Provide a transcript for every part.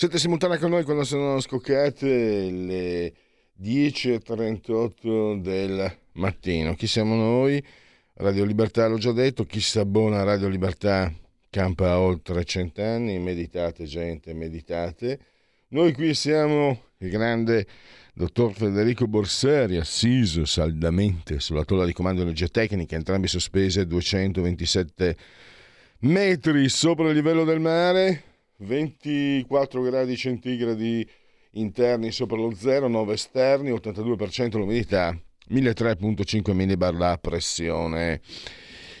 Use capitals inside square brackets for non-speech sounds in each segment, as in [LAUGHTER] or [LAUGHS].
Siete simultanei con noi quando sono scoccate le 10.38 del mattino. Chi siamo noi? Radio Libertà, l'ho già detto, chi si abbona a Radio Libertà campa oltre cent'anni, meditate gente, meditate. Noi qui siamo il grande dottor Federico Borseri, assiso saldamente sulla tolla di comando energia tecnica, entrambi sospese a 227 metri sopra il livello del mare, 24 gradi centigradi interni sopra lo zero, 9 esterni, 82% l'umidità, 1003.5 millibar la pressione.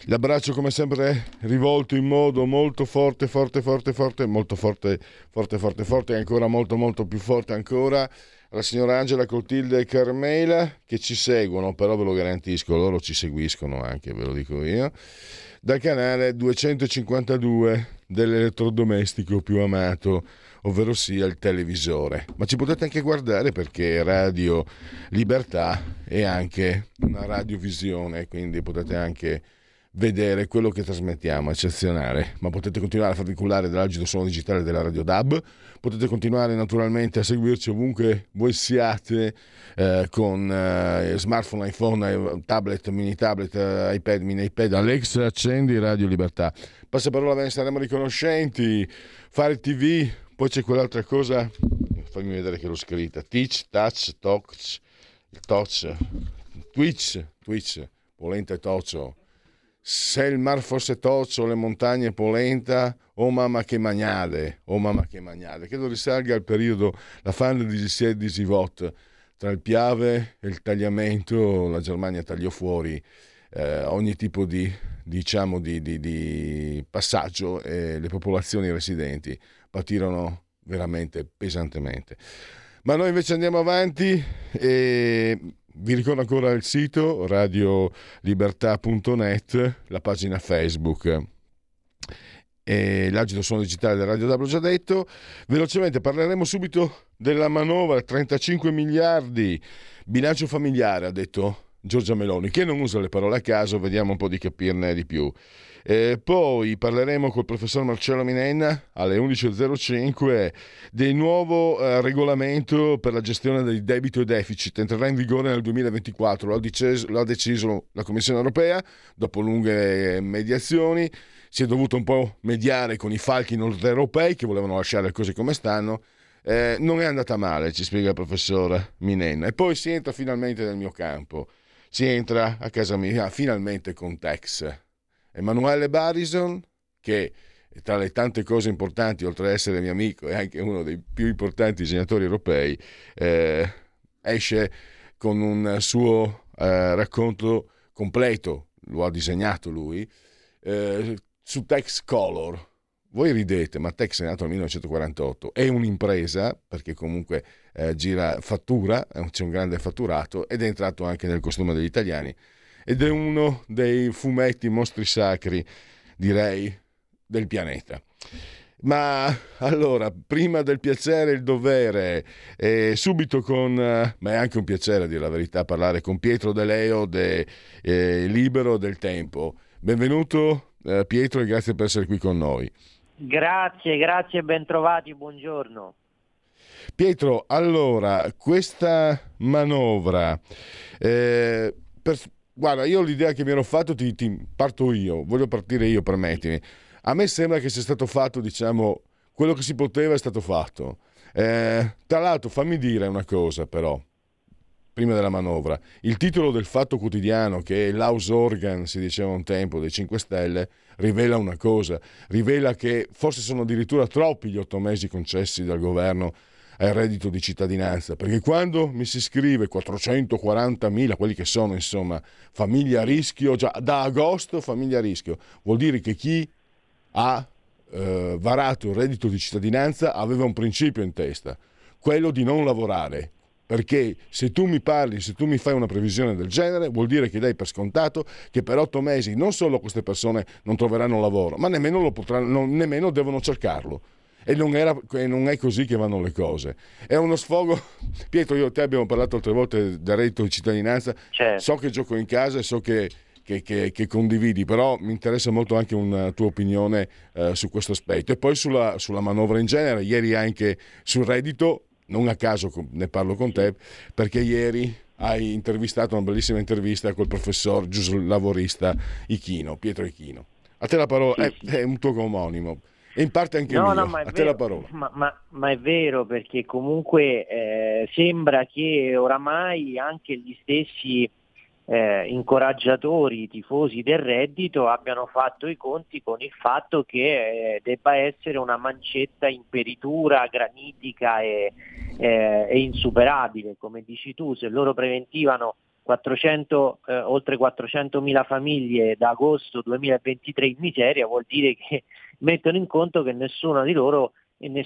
L'abbraccio come sempre rivolto in modo molto forte, forte, forte, forte, molto forte, forte, forte, forte ancora molto, molto più forte ancora alla signora Angela Coltilde e Carmela che ci seguono, però ve lo garantisco, loro ci seguiscono anche, ve lo dico io, dal canale 252 dell'elettrodomestico più amato, ovvero sia il televisore. Ma ci potete anche guardare perché Radio Libertà è anche una radiovisione, quindi potete anche vedere quello che trasmettiamo, eccezionale. Ma potete continuare a farvi cullare dall'agito suono digitale della Radio DAB, potete continuare naturalmente a seguirci ovunque voi siate eh, con eh, smartphone, iPhone, tablet, mini tablet, eh, iPad, mini iPad. Alexa, accendi Radio Libertà. Passaparola, ve ne saremo riconoscenti. Fare TV, poi c'è quell'altra cosa, fammi vedere che l'ho scritta. Teach, touch, touch, touch, Twitch, Twitch, polenta e toccio se il mar fosse toccio, le montagne polenta, oh mamma che magnade, oh mamma che magnade. Credo risalga al periodo, la fan di Giselle di Sivot, tra il Piave e il tagliamento, la Germania tagliò fuori eh, ogni tipo di, diciamo, di, di, di passaggio e le popolazioni residenti patirono veramente pesantemente. Ma noi invece andiamo avanti e vi ricordo ancora il sito radiolibertà.net, la pagina Facebook e l'agito suono digitale del Radio W già detto. Velocemente parleremo subito della manovra 35 miliardi, bilancio familiare, ha detto Giorgia Meloni, che non usa le parole a caso, vediamo un po' di capirne di più. Eh, poi parleremo col professor Marcello Minenna alle 11.05 del nuovo eh, regolamento per la gestione del debito e deficit. Entrerà in vigore nel 2024, lo ha, deciso, lo ha deciso la Commissione europea dopo lunghe mediazioni. Si è dovuto un po' mediare con i falchi nord europei che volevano lasciare le cose come stanno. Eh, non è andata male, ci spiega il professor Minenna. E poi si entra finalmente nel mio campo. Si entra a casa mia finalmente con Tex Emanuele Barison, che tra le tante cose importanti, oltre ad essere mio amico, è anche uno dei più importanti disegnatori europei, eh, esce con un suo eh, racconto completo, lo ha disegnato lui, eh, su Tex Color. Voi ridete, ma Tex è nato nel 1948, è un'impresa perché comunque eh, gira fattura, c'è un grande fatturato ed è entrato anche nel costume degli italiani ed è uno dei fumetti mostri sacri, direi, del pianeta. Ma allora, prima del piacere il dovere, eh, subito con, eh, ma è anche un piacere a dire la verità, parlare con Pietro De Leo, de, eh, Libero del Tempo. Benvenuto eh, Pietro e grazie per essere qui con noi. Grazie, grazie e bentrovati, buongiorno. Pietro, allora, questa manovra, eh, per, Guarda, io l'idea che mi ero fatto, ti, ti, parto io, voglio partire io, permettimi. A me sembra che sia stato fatto, diciamo, quello che si poteva è stato fatto. Eh, tra l'altro, fammi dire una cosa, però. Prima della manovra. Il titolo del Fatto Quotidiano, che è l'house organ, si diceva un tempo, dei 5 Stelle, rivela una cosa, rivela che forse sono addirittura troppi gli otto mesi concessi dal governo al reddito di cittadinanza, perché quando mi si scrive 440.000, quelli che sono insomma famiglia a rischio, già da agosto famiglia a rischio, vuol dire che chi ha eh, varato il reddito di cittadinanza aveva un principio in testa, quello di non lavorare. Perché se tu mi parli, se tu mi fai una previsione del genere, vuol dire che dai per scontato che per otto mesi non solo queste persone non troveranno lavoro, ma nemmeno, lo potranno, nemmeno devono cercarlo. E non, era, non, è così che vanno le cose. È uno sfogo. [LAUGHS] Pietro, io e te abbiamo parlato altre volte del reddito di cittadinanza. Certo. So che gioco in casa e so che, che, che, che, condividi, però mi interessa molto anche una tua opinione eh, su questo aspetto. E poi sulla, sulla manovra in genere. Ieri anche sul reddito non a caso ne parlo con te, perché ieri hai intervistato una bellissima intervista col professor giuslavorista Ichino, Pietro Ichino. A te la parola. È, è, un tuo omonimo. E in parte anche no, mio. No, a te vero, la parola. Ma, ma, ma, è vero perché comunque eh, sembra che oramai anche gli stessi eh, incoraggiatori, tifosi del reddito abbiano fatto i conti con il fatto che eh, debba essere una mancetta imperitura, granitica e, eh, e, insuperabile. Come dici tu, se loro preventivano 400, eh, oltre 400.000 famiglie da agosto 2023 in miseria, vuol dire che [LAUGHS] mettono in conto che nessuna di loro in,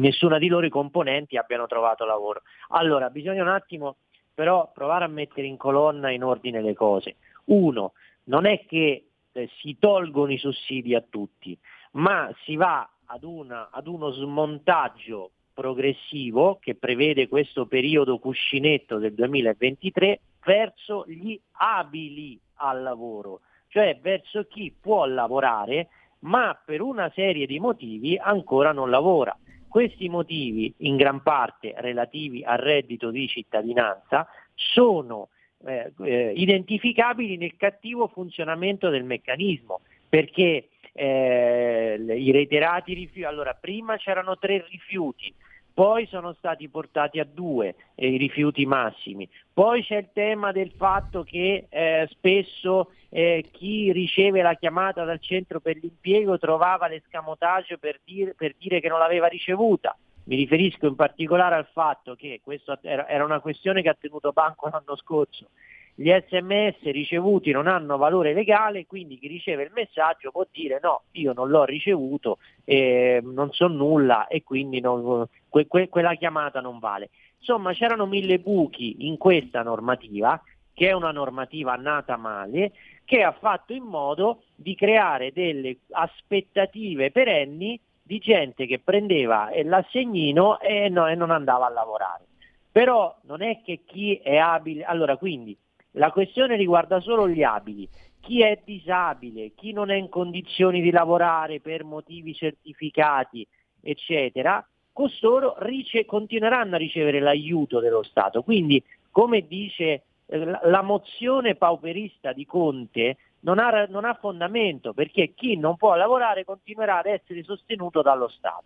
nessuna di loro i componenti abbiano trovato lavoro. Allora, bisogna un attimo però provare a mettere in colonna in ordine le cose. Uno, non è che eh, si tolgono i sussidi a tutti, ma si va ad, una, ad uno smontaggio progressivo che prevede questo periodo cuscinetto del 2023 verso gli abili al lavoro, cioè verso chi può lavorare ma per una serie di motivi ancora non lavora. Questi motivi, in gran parte relativi al reddito di cittadinanza, sono eh, eh, identificabili nel cattivo funzionamento del meccanismo, perché eh, i reiterati rifiuti, allora prima c'erano tre rifiuti, poi sono stati portati a due eh, i rifiuti massimi, poi c'è il tema del fatto che eh, spesso eh, chi riceve la chiamata dal centro per l'impiego trovava l'escamotage per dire, per dire che non l'aveva ricevuta. Mi riferisco in particolare al fatto che questa era una questione che ha tenuto banco l'anno scorso gli sms ricevuti non hanno valore legale, quindi chi riceve il messaggio può dire no, io non l'ho ricevuto, eh, non so nulla e quindi non, que, que, quella chiamata non vale. Insomma c'erano mille buchi in questa normativa, che è una normativa nata male, che ha fatto in modo di creare delle aspettative perenni di gente che prendeva l'assegnino e, no, e non andava a lavorare. Però non è che chi è abile, allora quindi la questione riguarda solo gli abili. Chi è disabile, chi non è in condizioni di lavorare per motivi certificati, eccetera, costoro rice- continueranno a ricevere l'aiuto dello Stato. Quindi, come dice eh, la mozione pauperista di Conte, non ha, non ha fondamento perché chi non può lavorare continuerà ad essere sostenuto dallo Stato.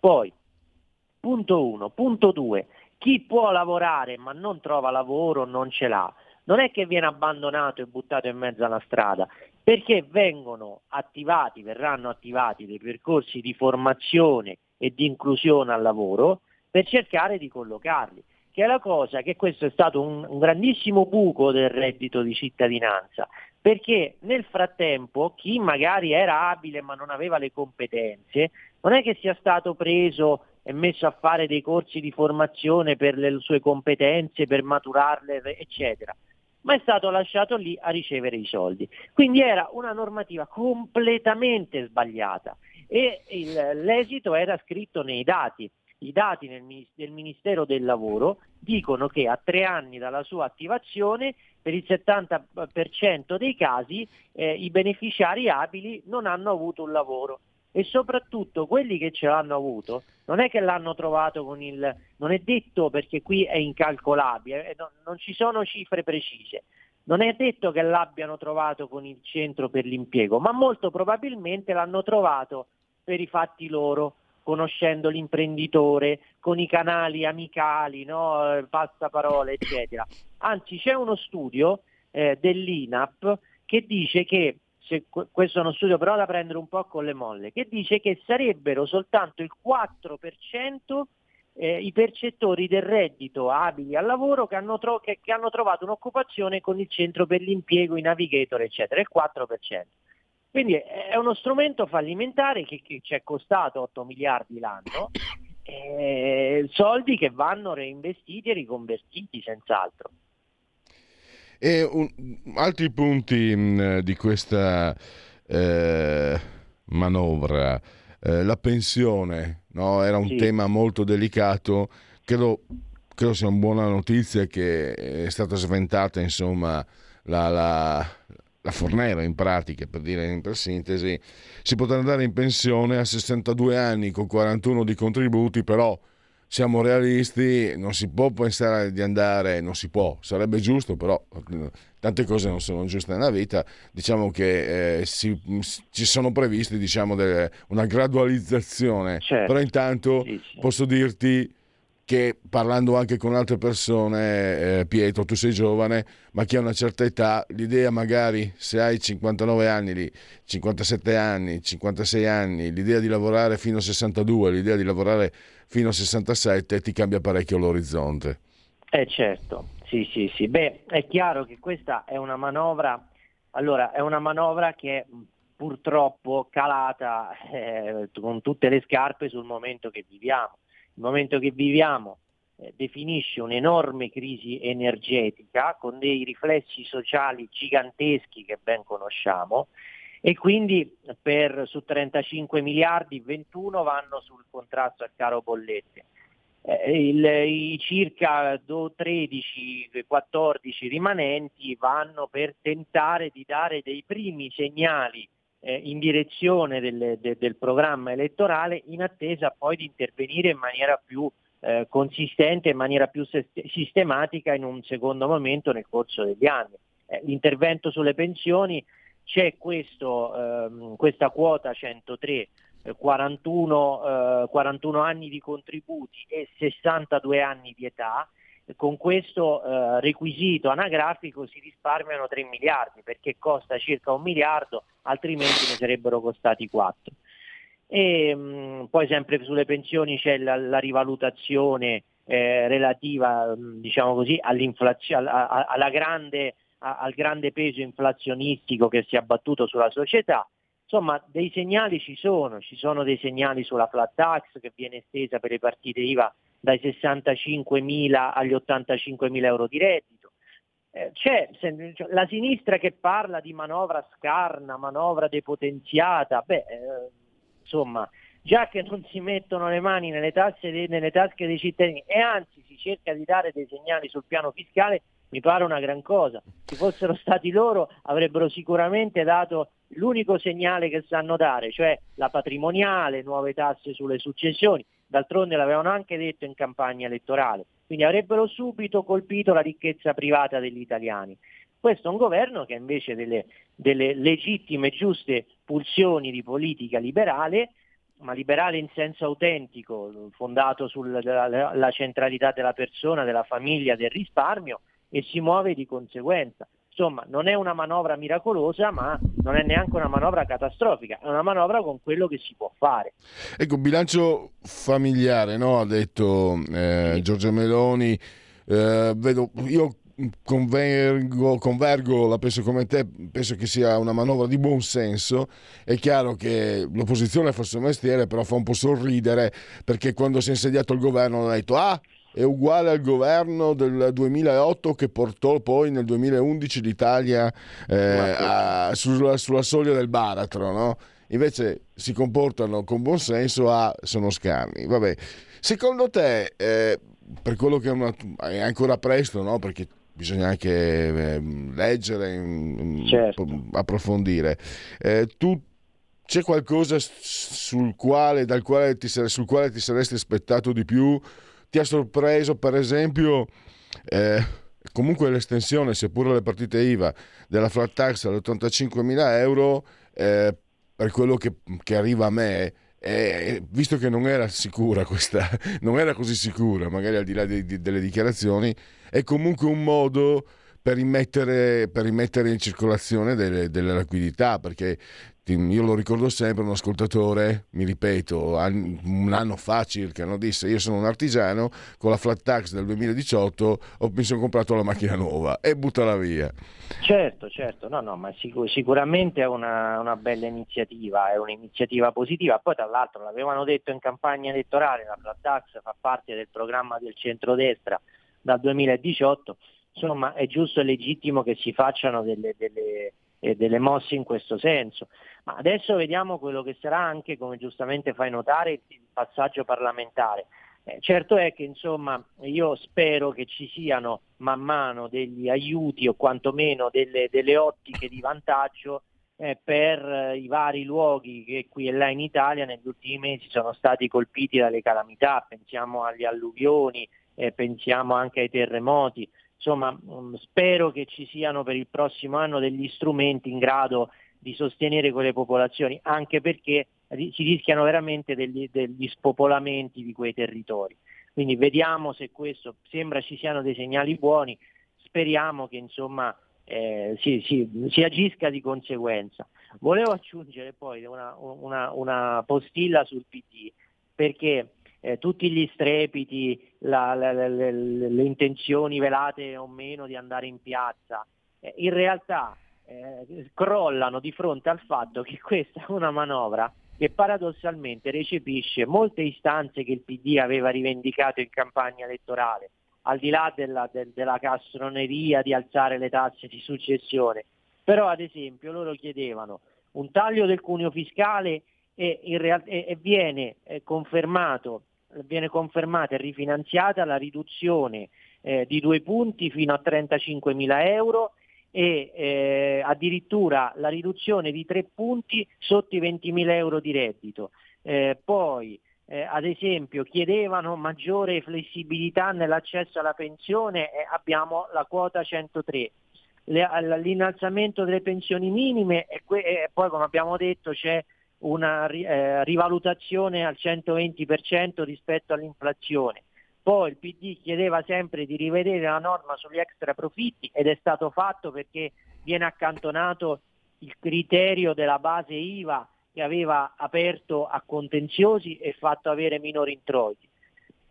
Poi, punto uno. Punto due, chi può lavorare ma non trova lavoro, non ce l'ha non è che viene abbandonato e buttato in mezzo alla strada, perché vengono attivati, verranno attivati dei percorsi di formazione e di inclusione al lavoro per cercare di collocarli, che è la cosa che questo è stato un, un grandissimo buco del reddito di cittadinanza, perché nel frattempo chi magari era abile ma non aveva le competenze, non è che sia stato preso e messo a fare dei corsi di formazione per le sue competenze, per maturarle, eccetera ma è stato lasciato lì a ricevere i soldi. Quindi era una normativa completamente sbagliata e il, l'esito era scritto nei dati. I dati nel, del Ministero del Lavoro dicono che a tre anni dalla sua attivazione per il 70% dei casi eh, i beneficiari abili non hanno avuto un lavoro e soprattutto quelli che ce l'hanno avuto non è che l'hanno trovato con il... non è detto perché qui è incalcolabile, eh, non, ci sono cifre precise, non è detto che l'abbiano trovato con il centro per l'impiego, ma molto probabilmente l'hanno trovato per i fatti loro, conoscendo l'imprenditore, con i canali amicali, no? passaparole, eccetera. Anzi, c'è uno studio eh, dell'INAP che dice che, se, questo è uno studio però da prendere un po' con le molle, che dice che sarebbero soltanto il 4% eh, i percettori del reddito abili al lavoro che hanno, tro- che, che hanno trovato un'occupazione con il centro per l'impiego, i navigator, eccetera, il 4%. Quindi è uno strumento fallimentare che, che ci è costato 8 miliardi l'anno, eh, soldi che vanno reinvestiti e riconvertiti senz'altro. E un, altri punti mh, di questa eh, manovra, eh, la pensione, no? era un sì. tema molto delicato, credo, credo, sia una buona notizia che è stata sventata insomma, la, la, la Fornero in pratica, per dire in per sintesi, si potrà andare in pensione a 62 anni con 41 di contributi, però siamo realisti, non si può pensare di andare, non si può, sarebbe giusto, però tante cose non sono giuste nella vita, diciamo che eh, si, ci sono previsti diciamo, delle, una gradualizzazione, certo. però intanto sì, sì. posso dirti che parlando anche con altre persone, eh, Pietro, tu sei giovane, ma chi ha una certa età, l'idea magari se hai 59 anni, 57 anni, 56 anni, l'idea di lavorare fino a 62, l'idea di lavorare fino a 67 ti cambia parecchio l'orizzonte. Eh certo, sì sì sì, beh è chiaro che questa è una manovra, allora è una manovra che purtroppo calata [LAUGHS] eh, con tutte le scarpe sul momento che viviamo. Il momento che viviamo eh, definisce un'enorme crisi energetica con dei riflessi sociali giganteschi che ben conosciamo e quindi per, su 35 miliardi 21 vanno sul contrasto al caro bollette. Eh, il, I circa 13-14 rimanenti vanno per tentare di dare dei primi segnali eh, in direzione del, de, del, programma elettorale in attesa poi di intervenire in maniera più eh, consistente, in maniera più sistematica in un secondo momento nel corso degli anni. Eh, l'intervento sulle pensioni c'è questo, ehm, questa quota 103 41, 41, anni di contributi e 62 anni di età, con questo eh, requisito anagrafico si risparmiano 3 miliardi perché costa circa un miliardo, altrimenti ne sarebbero costati 4. E, mh, mm, poi sempre sulle pensioni c'è la, la rivalutazione eh, relativa mh, diciamo così, alla grande, a, al grande peso inflazionistico che si è abbattuto sulla società. Insomma, dei segnali ci sono, ci sono dei segnali sulla flat tax che viene estesa per le partite IVA dai 65.000 agli 85.000 euro di reddito. Eh, c'è cioè, la sinistra che parla di manovra scarna, manovra depotenziata, beh, eh, insomma, già che non si mettono le mani nelle, tasse, nelle tasche dei cittadini e anzi si cerca di dare dei segnali sul piano fiscale, mi pare una gran cosa. Se fossero stati loro avrebbero sicuramente dato l'unico segnale che sanno dare, cioè la patrimoniale, nuove tasse sulle successioni, d'altronde l'avevano anche detto in campagna elettorale, quindi avrebbero subito colpito la ricchezza privata degli italiani. Questo è un governo che invece delle, delle legittime e giuste pulsioni di politica liberale, ma liberale in senso autentico, fondato sulla centralità della persona, della famiglia, del risparmio, e si muove di conseguenza. Insomma, non è una manovra miracolosa, ma non è neanche una manovra catastrofica, è una manovra con quello che si può fare. Ecco, bilancio familiare, no? ha detto eh, sì. Giorgia Meloni. Eh, vedo, io convergo, convergo, la penso come te, penso che sia una manovra di buon senso. È chiaro che l'opposizione fa il suo mestiere, però fa un po' sorridere perché quando si è insediato il governo hanno detto ah è uguale al governo del 2008 che portò poi nel 2011 l'Italia eh, a, sulla, sulla, soglia del baratro, no? Invece si comportano con buon senso a sono scarni. Vabbè. Secondo te, eh, per quello che è, una, è ancora presto, no? Perché bisogna anche eh, leggere, certo. approfondire. Eh, tu c'è qualcosa sul quale, dal quale ti, sul quale ti saresti aspettato di più? Ti ha sorpreso, per esempio, eh, comunque l'estensione, seppur le partite IVA, della flat tax alle 85.000 euro, eh, per quello che, che, arriva a me, eh, visto che non era sicura questa, [LAUGHS] non era così sicura, magari al di là di, di, delle dichiarazioni, è comunque un modo per rimettere, per rimettere in circolazione delle, delle liquidità, perché io lo ricordo sempre, un ascoltatore, mi ripeto, un anno fa circa, no? disse io sono un artigiano, con la flat tax del 2018 ho, mi sono comprato la macchina nuova e buttala via. Certo, certo, no, no, ma sicur- sicuramente è una, una, bella iniziativa, è un'iniziativa positiva, poi tra l'altro l'avevano detto in campagna elettorale, la flat tax fa parte del programma del centrodestra dal 2018, insomma è giusto e legittimo che si facciano delle, delle e delle mosse in questo senso. Ma adesso vediamo quello che sarà anche, come giustamente fai notare, il passaggio parlamentare. Eh, certo è che insomma io spero che ci siano man mano degli aiuti o quantomeno delle, delle ottiche di vantaggio eh, per eh, i vari luoghi che qui e là in Italia negli ultimi mesi sono stati colpiti dalle calamità, pensiamo alle alluvioni, eh, pensiamo anche ai terremoti, insomma mm, spero che ci siano per il prossimo anno degli strumenti in grado di sostenere quelle popolazioni, anche perché si rischiano veramente degli, degli spopolamenti di quei territori. Quindi vediamo se questo sembra ci siano dei segnali buoni, speriamo che insomma eh, si, si, si, agisca di conseguenza. Volevo aggiungere poi una, una, una postilla sul PD, perché eh, tutti gli strepiti, la, la, la, le, le, intenzioni velate o meno di andare in piazza, eh, in realtà eh, crollano di fronte al fatto che questa è una manovra che paradossalmente recepisce molte istanze che il PD aveva rivendicato in campagna elettorale, al di là della, de, della castroneria di alzare le tasse di successione. Però ad esempio loro chiedevano un taglio del cuneo fiscale e, real- e viene eh, confermato viene confermata e rifinanziata la riduzione eh, di due punti fino a 35 mila euro e eh, addirittura la riduzione di tre punti sotto i 20 mila euro di reddito. Eh, poi eh, ad esempio chiedevano maggiore flessibilità nell'accesso alla pensione e abbiamo la quota 103. Le, l'innalzamento delle pensioni minime e, que- e poi come abbiamo detto c'è una eh, rivalutazione al 120% rispetto all'inflazione. Poi il PD chiedeva sempre di rivedere la norma sugli extra profitti ed è stato fatto perché viene accantonato il criterio della base IVA che aveva aperto a contenziosi e fatto avere minori introiti.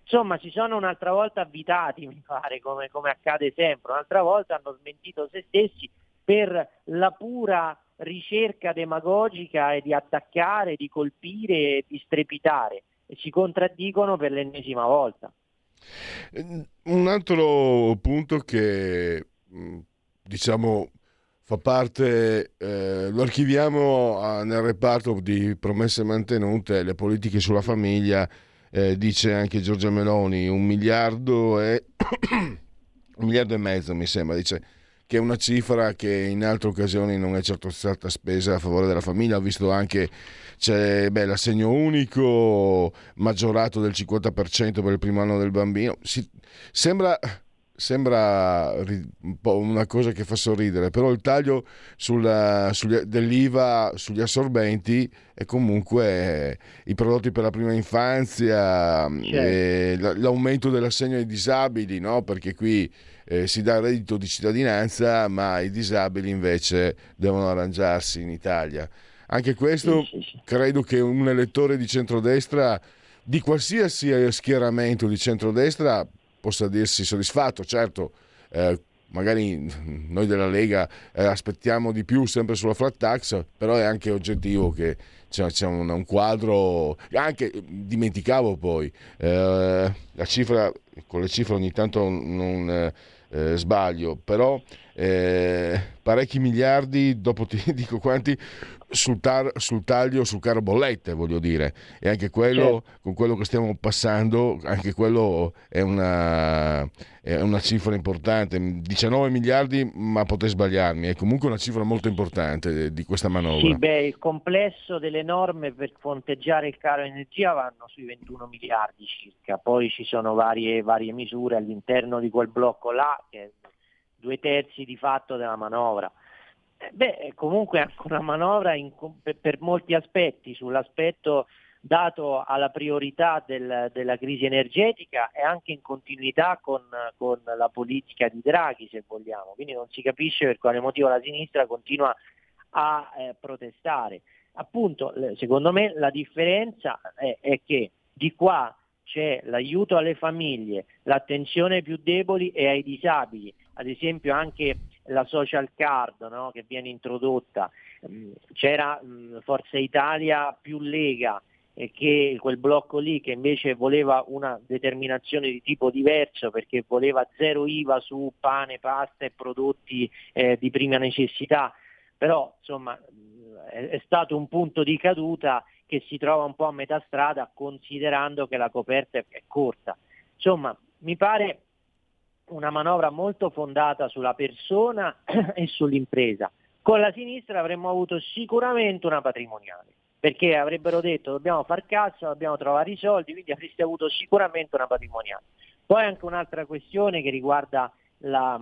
Insomma, si sono un'altra volta avvitati, mi pare, come, come accade sempre, un'altra volta hanno smentito se stessi per la pura ricerca demagogica e di attaccare, di colpire di strepitare e si contraddicono per l'ennesima volta. Un altro punto che mm, diciamo fa parte, eh, lo archiviamo a, nel reparto di promesse mantenute, le politiche sulla famiglia, eh, dice anche Giorgia Meloni, un miliardo e [COUGHS] un miliardo e mezzo mi sembra, dice che è una cifra che in altre occasioni non è certo stata spesa a favore della famiglia. Ho visto anche c'è beh, l'assegno unico maggiorato del 50% per il primo anno del bambino. Si, sembra sembra un po' una cosa che fa sorridere, però il taglio sulla, sugli, dell'IVA sugli assorbenti e comunque i prodotti per la prima infanzia, certo. l'aumento dell'assegno ai disabili, no? perché qui eh, si dà il reddito di cittadinanza, ma i disabili invece devono arrangiarsi in Italia. Anche questo credo che un elettore di centrodestra, di qualsiasi schieramento di centrodestra, possa dirsi soddisfatto. Certo, eh, magari noi della Lega eh, aspettiamo di più sempre sulla flat tax, però è anche oggettivo che c'è, c'è un, un, quadro, anche dimenticavo poi, eh, la cifra, con le cifre ogni tanto non eh, sbaglio, però eh, parecchi miliardi, dopo ti [LAUGHS] dico quanti, sul, tar- sul, taglio sul caro bollette, voglio dire, e anche quello, certo. con quello che stiamo passando, anche quello è una, è una, cifra importante, 19 miliardi, ma potrei sbagliarmi, è comunque una cifra molto importante di questa manovra. Sì, beh, il complesso delle norme per fronteggiare il caro energia vanno sui 21 miliardi circa, poi ci sono varie, varie misure all'interno di quel blocco là, che è due terzi di fatto della manovra. Beh, comunque è una manovra in, per, per, molti aspetti, sull'aspetto dato alla priorità del, della crisi energetica e anche in continuità con, con, la politica di Draghi, se vogliamo. Quindi non si capisce per quale motivo la sinistra continua a eh, protestare. Appunto, secondo me la differenza è, è che di qua c'è l'aiuto alle famiglie, l'attenzione ai più deboli e ai disabili, ad esempio anche la social card no, che viene introdotta, mm, c'era mm, Forza Italia più Lega che quel blocco lì che invece voleva una determinazione di tipo diverso perché voleva zero IVA su pane, pasta e prodotti eh, di prima necessità, però insomma è, è stato un punto di caduta che si trova un po' a metà strada considerando che la coperta è corta. Insomma, mi pare una manovra molto fondata sulla persona [CLEARS THROAT] e sull'impresa. Con la sinistra avremmo avuto sicuramente una patrimoniale, perché avrebbero detto dobbiamo far cassa, dobbiamo trovare i soldi, quindi avreste avuto sicuramente una patrimoniale. Poi anche un'altra questione che riguarda la,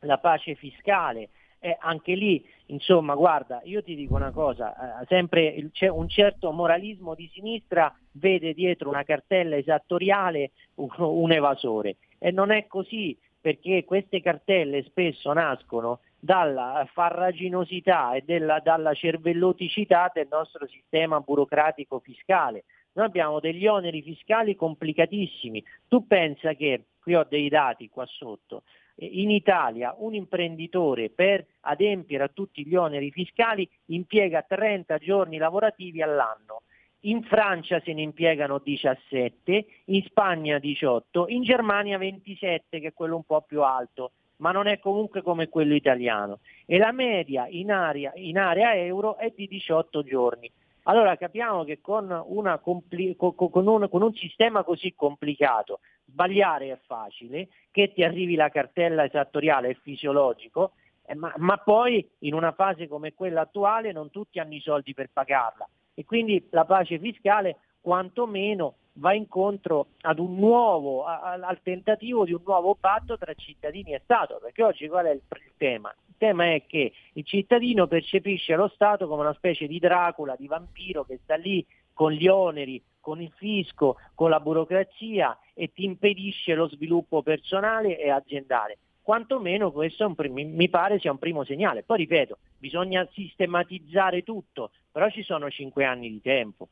la pace fiscale, eh, anche lì, insomma, guarda, io ti dico una cosa, eh, sempre c'è un certo moralismo di sinistra vede dietro una cartella esattoriale un, evasore e non è così perché queste cartelle spesso nascono dalla farraginosità e della, dalla cervelloticità del nostro sistema burocratico fiscale. Noi abbiamo degli oneri fiscali complicatissimi. Tu pensa che, qui ho dei dati qua sotto, in Italia un imprenditore per adempiere a tutti gli oneri fiscali impiega 30 giorni lavorativi all'anno. In Francia se ne impiegano 17, in Spagna 18, in Germania 27 che è quello un po' più alto, ma non è comunque come quello italiano. E la media in area, in area euro è di 18 giorni. Allora capiamo che con, compli- con, un, con, un, sistema così complicato sbagliare è facile, che ti arrivi la cartella esattoriale è fisiologico, eh, ma, ma poi in una fase come quella attuale non tutti hanno i soldi per pagarla e quindi la pace fiscale quantomeno va incontro nuovo, al tentativo di un nuovo patto tra cittadini e Stato, perché oggi qual è il tema? Il tema è che il cittadino percepisce lo Stato come una specie di Dracula, di vampiro che sta lì con gli oneri, con il fisco, con la burocrazia e ti impedisce lo sviluppo personale e aziendale. Quantomeno questo prim- mi pare sia un primo segnale. Poi ripeto, bisogna sistematizzare tutto, però ci sono cinque anni di tempo.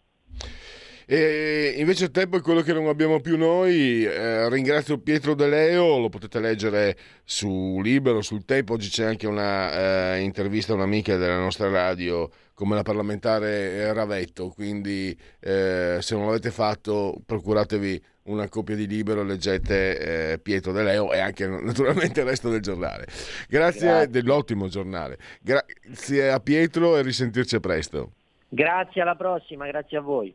E invece il tempo è quello che non abbiamo più noi. Eh, ringrazio Pietro De Leo, lo potete leggere su Libero, sul Tempo. Oggi c'è anche una eh, intervista a un'amica della nostra radio come la parlamentare Ravetto, quindi eh, se non l'avete fatto procuratevi una copia di libero, leggete eh, Pietro De Leo e anche [LAUGHS] naturalmente il resto del giornale. Grazie, Grazie. dell'ottimo giornale. Grazie a Pietro e risentirci presto. Grazie, alla prossima, grazie a voi.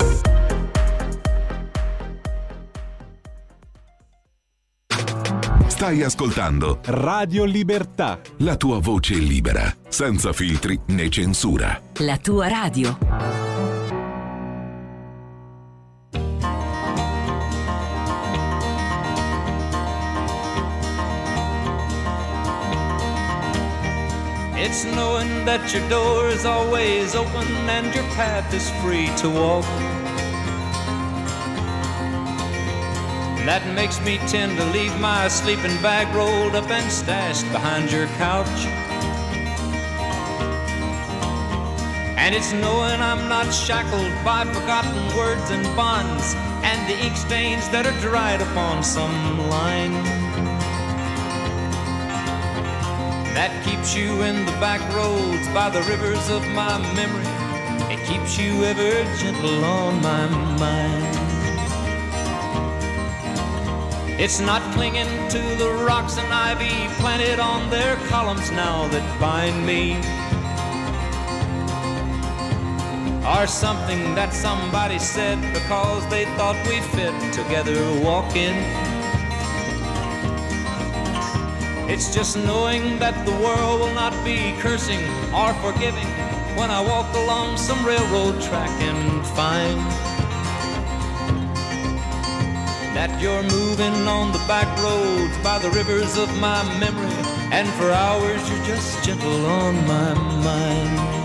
Stai ascoltando Radio Libertà. La tua voce libera, senza filtri né censura. La tua radio. It's knowing that your door is always open and your path is free to walk. That makes me tend to leave my sleeping bag rolled up and stashed behind your couch. And it's knowing I'm not shackled by forgotten words and bonds and the ink stains that are dried upon some line. that keeps you in the back roads by the rivers of my memory. It keeps you ever gentle on my mind. It's not clinging to the rocks and ivy planted on their columns now that bind me. Or something that somebody said because they thought we fit together walking. It's just knowing that the world will not be cursing or forgiving when I walk along some railroad track and find that you're moving on the back roads by the rivers of my memory, and for hours you're just gentle on my mind.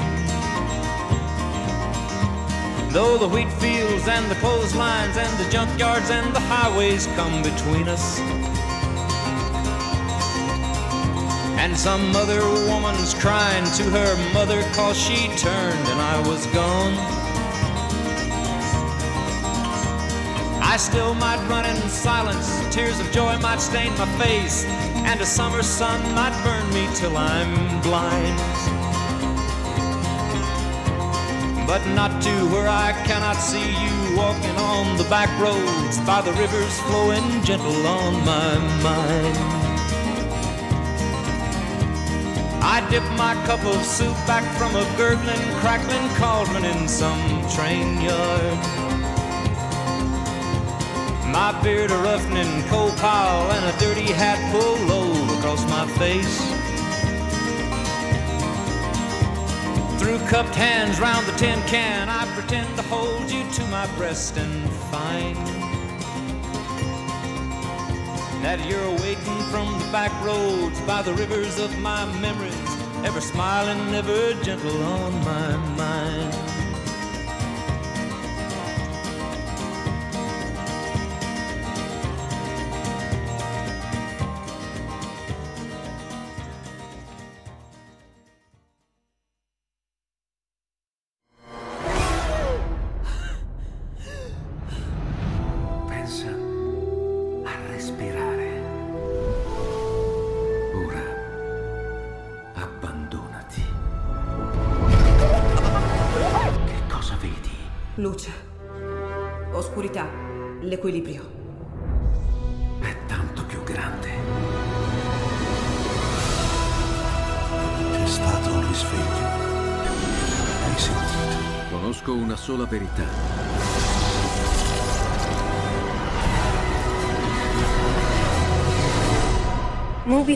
Though the wheat fields and the clotheslines and the junkyards and the highways come between us. And some other woman's crying to her mother cause she turned and I was gone. I still might run in silence, tears of joy might stain my face, and a summer sun might burn me till I'm blind. But not to where I cannot see you walking on the back roads by the rivers flowing gentle on my mind. I dip my cup of soup back from a gurgling, crackling cauldron in some train yard. My beard a roughening coal pile and a dirty hat pulled low across my face. Through cupped hands round the tin can, I pretend to hold you to my breast and find that you're waiting from the back roads by the rivers of my memories, ever smiling, ever gentle on my mind.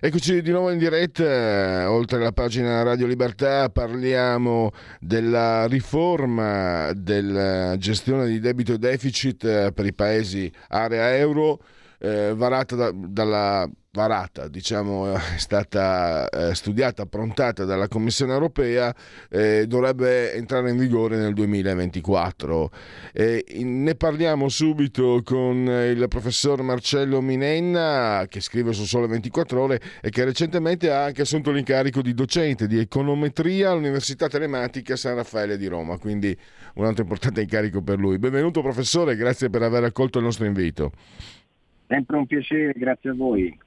Eccoci di nuovo in diretta, oltre alla pagina Radio Libertà parliamo della riforma della gestione di debito e deficit eh, per i paesi area euro eh, varata da- dalla varata, diciamo, [LAUGHS] è stata eh, studiata, approntata dalla Commissione europea, eh, dovrebbe entrare in vigore nel 2024. Eh, ne parliamo subito con il professor Marcello Minenna, che scrive su Sole 24 Ore e che recentemente ha anche assunto l'incarico di docente di econometria all'Università Telematica San Raffaele di Roma, quindi un altro importante incarico per lui. Benvenuto professore, grazie per aver accolto il nostro invito. Sempre un piacere, grazie a voi.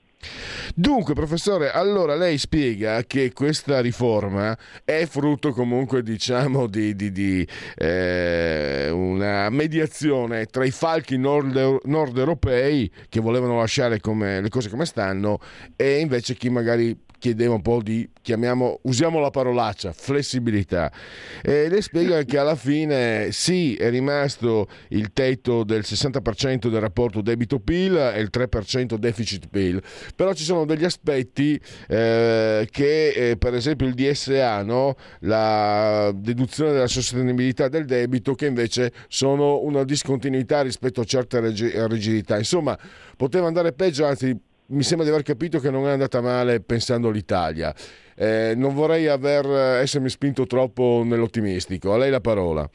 Dunque, professore, allora lei spiega che questa riforma è frutto comunque, diciamo, di, di- di, eh, una mediazione tra i falchi nord, nord europei che volevano lasciare come- le cose come stanno e invece chi magari chiedeva un po' di, chiamiamo, usiamo la parolaccia, flessibilità. E lei spiega che alla fine sì, è rimasto il tetto del 60% del rapporto debito-PIL e il 3% deficit-PIL, però ci sono degli aspetti eh, che eh, per esempio il DSA, no? la deduzione della sostenibilità del debito, che invece sono una discontinuità rispetto a certe rigidità. Insomma, poteva andare peggio, anzi mi sembra di aver capito che non è andata male pensando all'Italia. Eh, non vorrei aver, essermi spinto troppo nell'ottimistico. A lei la parola.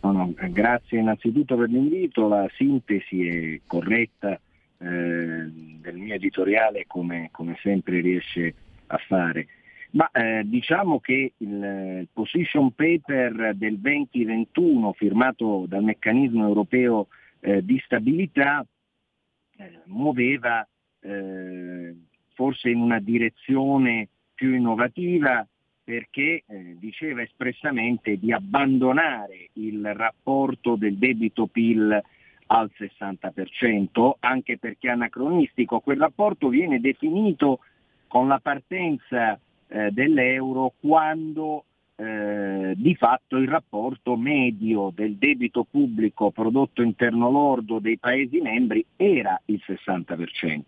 No, no, eh, grazie innanzitutto per l'invito, la sintesi è corretta eh, del mio editoriale come, come, sempre riesce a fare. Ma eh, diciamo che il, il, position paper del 2021 firmato dal meccanismo europeo eh, di stabilità eh, muoveva eh, forse in una direzione più innovativa perché eh, diceva espressamente di abbandonare il rapporto del debito PIL al 60%, anche perché è anacronistico. Quel rapporto viene definito con la partenza eh, dell'euro quando eh, di fatto il rapporto medio del debito pubblico prodotto interno lordo dei Paesi membri era il 60%.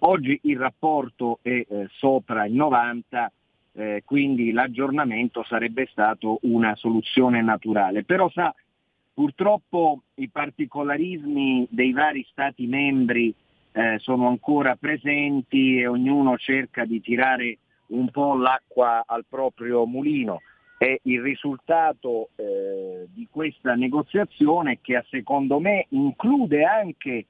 Oggi il rapporto è eh, sopra il 90%, eh, quindi l'aggiornamento sarebbe stato una soluzione naturale. Però sa, purtroppo i particolarismi dei vari Stati membri eh, sono ancora presenti e ognuno cerca di tirare un po' l'acqua al proprio mulino e il risultato eh, di questa negoziazione che secondo me include anche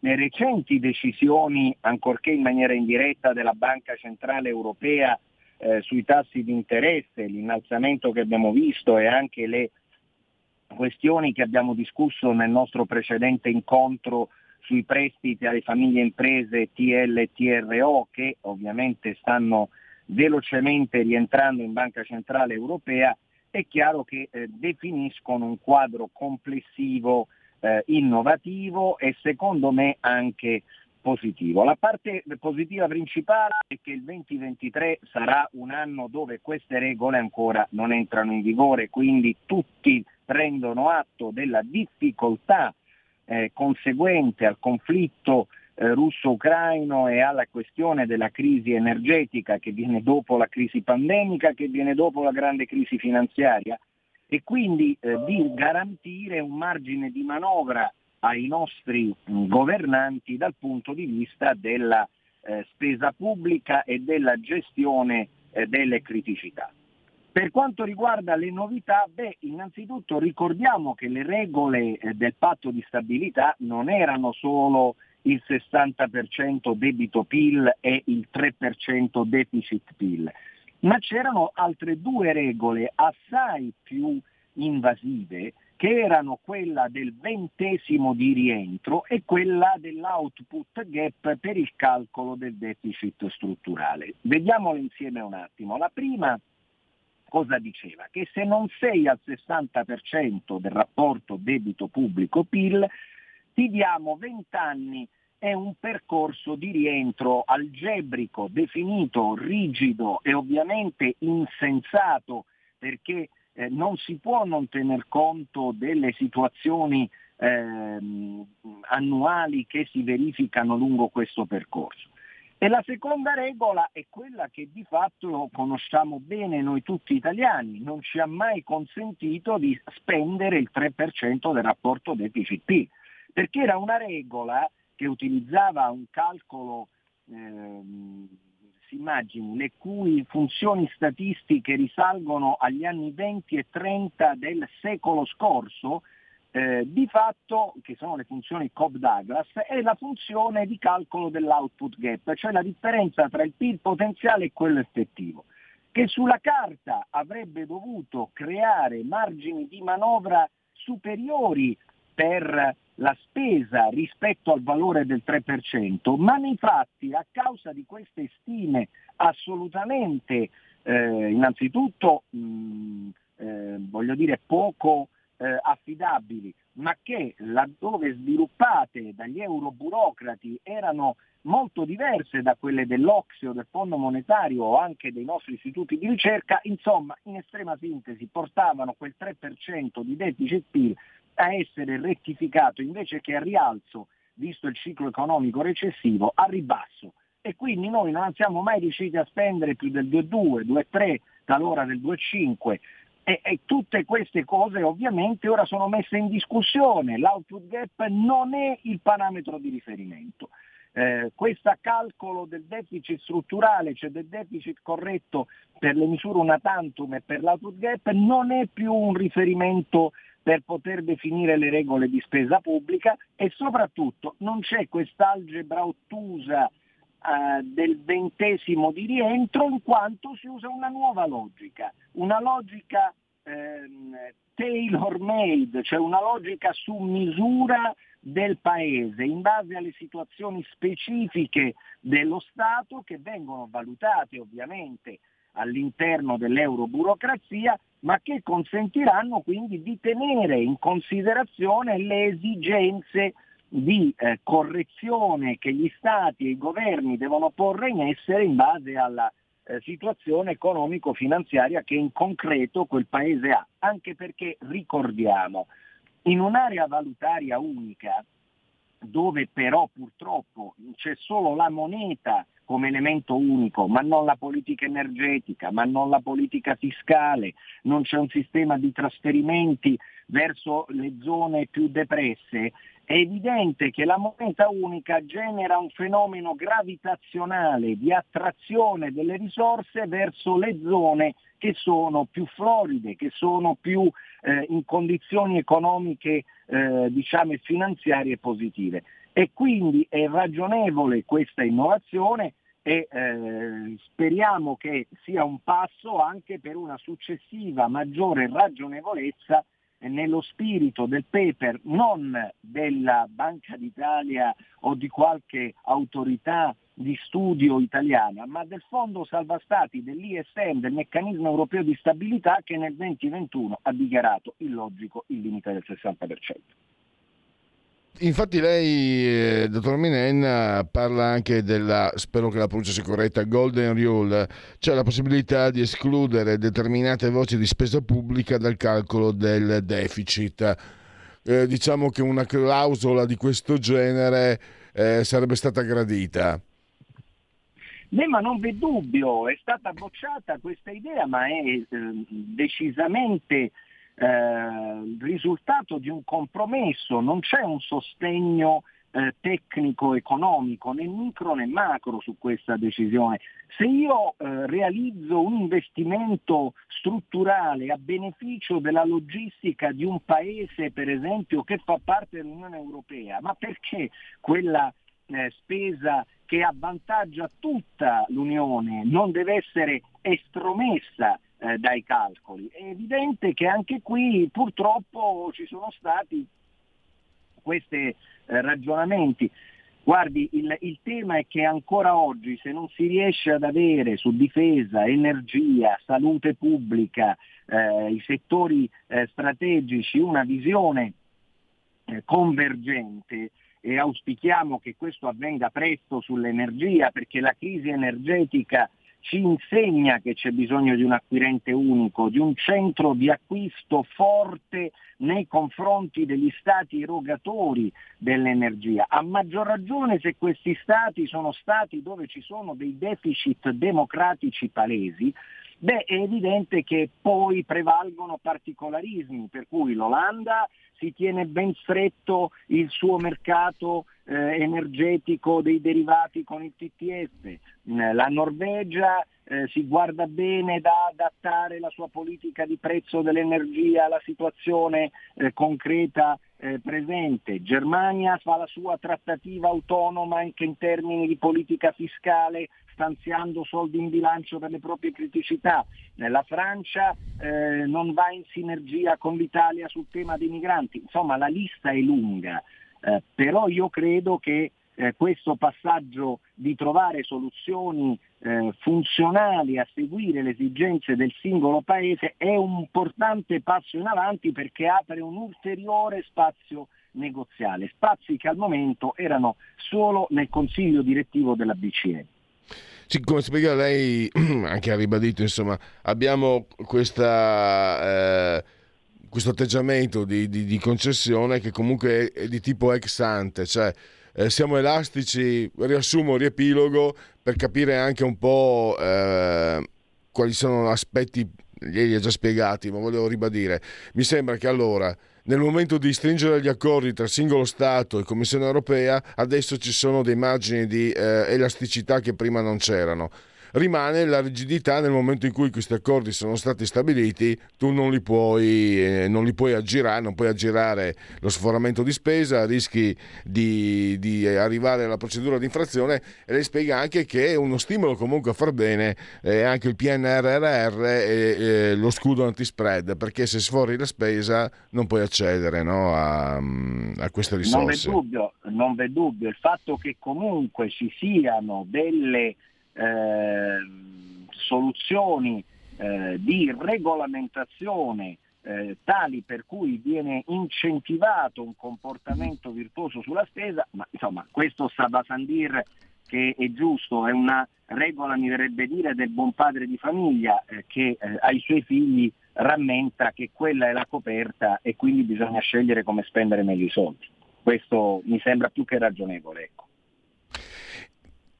le recenti decisioni, ancorché in maniera indiretta, della Banca Centrale Europea eh, sui tassi di interesse, l'innalzamento che abbiamo visto e anche le questioni che abbiamo discusso nel nostro precedente incontro sui prestiti alle famiglie e imprese TL e TRO che ovviamente stanno velocemente rientrando in Banca Centrale Europea, è chiaro che eh, definiscono un quadro complessivo eh, innovativo e secondo me anche positivo. La parte positiva principale è che il 2023 sarà un anno dove queste regole ancora non entrano in vigore, quindi tutti prendono atto della difficoltà eh, conseguente al conflitto eh, russo-ucraino e alla questione della crisi energetica che viene dopo la crisi pandemica, che viene dopo la grande crisi finanziaria e quindi eh, di garantire un margine di manovra ai nostri mh, governanti dal punto di vista della eh, spesa pubblica e della gestione eh, delle criticità. Per quanto riguarda le novità, beh, innanzitutto ricordiamo che le regole eh, del patto di stabilità non erano solo il 60% debito PIL e il 3% deficit PIL, ma c'erano altre due regole assai più invasive che erano quella del ventesimo di rientro e quella dell'output gap per il calcolo del deficit strutturale. Vediamolo insieme un attimo. La prima cosa diceva? Che se non sei al 60% del rapporto debito pubblico-PIL, ti diamo 20 anni è un percorso di rientro algebrico, definito, rigido e ovviamente insensato perché eh, non si può non tener conto delle situazioni eh, annuali che si verificano lungo questo percorso. E la seconda regola è quella che di fatto conosciamo bene noi tutti italiani, non ci ha mai consentito di spendere il 3% del rapporto deficit-PIL, perché era una regola che utilizzava un calcolo, ehm, si immagini, le cui funzioni statistiche risalgono agli anni 20 e 30 del secolo scorso, eh, di fatto, che sono le funzioni Cobb-Douglas, è la funzione di calcolo dell'output gap, cioè la differenza tra il PIL potenziale e quello effettivo, che sulla carta avrebbe dovuto creare margini di manovra superiori per la spesa rispetto al valore del 3%, ma nei fatti a causa di queste stime assolutamente eh, innanzitutto mh, eh, voglio dire poco eh, affidabili, ma che laddove sviluppate dagli euroburocrati erano molto diverse da quelle dell'Oxio, del Fondo Monetario o anche dei nostri istituti di ricerca, insomma, in estrema sintesi portavano quel 3% di deficit PIL a essere rettificato invece che a rialzo, visto il ciclo economico recessivo, a ribasso. E quindi noi non siamo mai riusciti a spendere più del 2,2, 2,3, talora del 2,5. E, e, tutte queste cose ovviamente ora sono messe in discussione. L'output gap non è il parametro di riferimento. Eh, questo calcolo del deficit strutturale, cioè del deficit corretto per le misure una tantum e per l'output gap, non è più un riferimento per poter definire le regole di spesa pubblica e soprattutto non c'è quest'algebra ottusa eh, del ventesimo di rientro in quanto si usa una nuova logica, una logica ehm, tailor made, cioè una logica su misura del Paese in base alle situazioni specifiche dello Stato che vengono valutate ovviamente all'interno dell'euroburocrazia, ma che consentiranno quindi di tenere in considerazione le esigenze di eh, correzione che gli Stati e i governi devono porre in essere in base alla eh, situazione economico-finanziaria che in concreto quel Paese ha, anche perché ricordiamo, in un'area valutaria unica, dove però purtroppo c'è solo la moneta come elemento unico, ma non la politica energetica, ma non la politica fiscale, non c'è un sistema di trasferimenti verso le zone più depresse, è evidente che la moneta unica genera un fenomeno gravitazionale di attrazione delle risorse verso le zone che sono più floride, che sono più eh, in condizioni economiche eh, diciamo, finanziarie positive. E quindi è ragionevole questa innovazione e eh, speriamo che sia un passo anche per una successiva maggiore ragionevolezza nello spirito del paper non della Banca d'Italia o di qualche autorità di studio italiana, ma del Fondo Salva Stati, dell'ISM, del Meccanismo Europeo di Stabilità che nel 2021 ha dichiarato illogico il limite del 60%. Infatti lei, eh, dottor Minen, parla anche della, spero che la pronuncia sia corretta, Golden Rule, cioè la possibilità di escludere determinate voci di spesa pubblica dal calcolo del deficit. Eh, diciamo che una clausola di questo genere eh, sarebbe stata gradita. Beh, ma non v'è dubbio, è stata bocciata questa idea, ma è eh, decisamente eh, risultato di un compromesso, non c'è un sostegno eh, tecnico economico né micro né macro su questa decisione. Se io eh, realizzo un investimento strutturale a beneficio della logistica di un paese, per esempio, che fa parte dell'Unione Europea, ma perché quella eh, spesa che avvantaggia tutta l'Unione non deve essere estromessa eh, dai calcoli. È evidente che anche qui purtroppo ci sono stati questi eh, ragionamenti. Guardi, il, il, tema è che ancora oggi se non si riesce ad avere su difesa, energia, salute pubblica, eh, i settori eh, strategici una visione eh, convergente, e auspichiamo che questo avvenga presto sull'energia perché la crisi energetica ci insegna che c'è bisogno di un acquirente unico, di un centro di acquisto forte nei confronti degli stati erogatori dell'energia, a maggior ragione se questi stati sono stati dove ci sono dei deficit democratici palesi, beh è evidente che poi prevalgono particolarismi, per cui l'Olanda si tiene ben stretto il suo mercato eh, energetico dei derivati con il TTF, mm, la Norvegia eh, si guarda bene da adattare la sua politica di prezzo dell'energia alla situazione eh, concreta eh, presente. Germania fa la sua trattativa autonoma anche in termini di politica fiscale stanziando soldi in bilancio per le proprie criticità. La Francia eh, non va in sinergia con l'Italia sul tema dei migranti. Insomma, la lista è lunga. Eh, però io credo che eh, questo passaggio di trovare soluzioni eh, funzionali a seguire le esigenze del singolo paese è un importante passo in avanti perché apre un ulteriore spazio negoziale, spazi che al momento erano solo nel consiglio direttivo della BCE. Sì, come spiega lei, [CLEARS THROAT] anche ha ribadito, insomma, abbiamo questa... Eh questo atteggiamento di, di, di, concessione che comunque è, di tipo ex ante, cioè eh, siamo elastici, riassumo, riepilogo, per capire anche un po' eh, quali sono aspetti, li ha già spiegati, ma volevo ribadire. Mi sembra che allora, nel momento di stringere gli accordi tra singolo Stato e Commissione europea, adesso ci sono dei margini di eh, elasticità che prima non c'erano rimane la rigidità nel momento in cui questi accordi sono stati stabiliti, tu non li puoi, eh, non li puoi aggirare, non puoi aggirare lo sforamento di spesa, rischi di, di arrivare alla procedura di infrazione e lei spiega anche che è uno stimolo comunque a far bene eh, anche il PNRR e eh, lo scudo antispread, perché se sfori la spesa non puoi accedere no, a, a, queste risorse. Non v'è, dubbio, non v'è dubbio, il fatto che comunque ci siano delle soluzioni eh, di regolamentazione eh, tali per cui viene incentivato un comportamento virtuoso sulla spesa, ma insomma questo sta da Sandir che è giusto, è una regola, mi verrebbe dire, del buon padre di famiglia eh, che eh, ai suoi figli rammenta che quella è la coperta e quindi bisogna scegliere come spendere meglio i soldi. Questo mi sembra più che ragionevole. Ecco.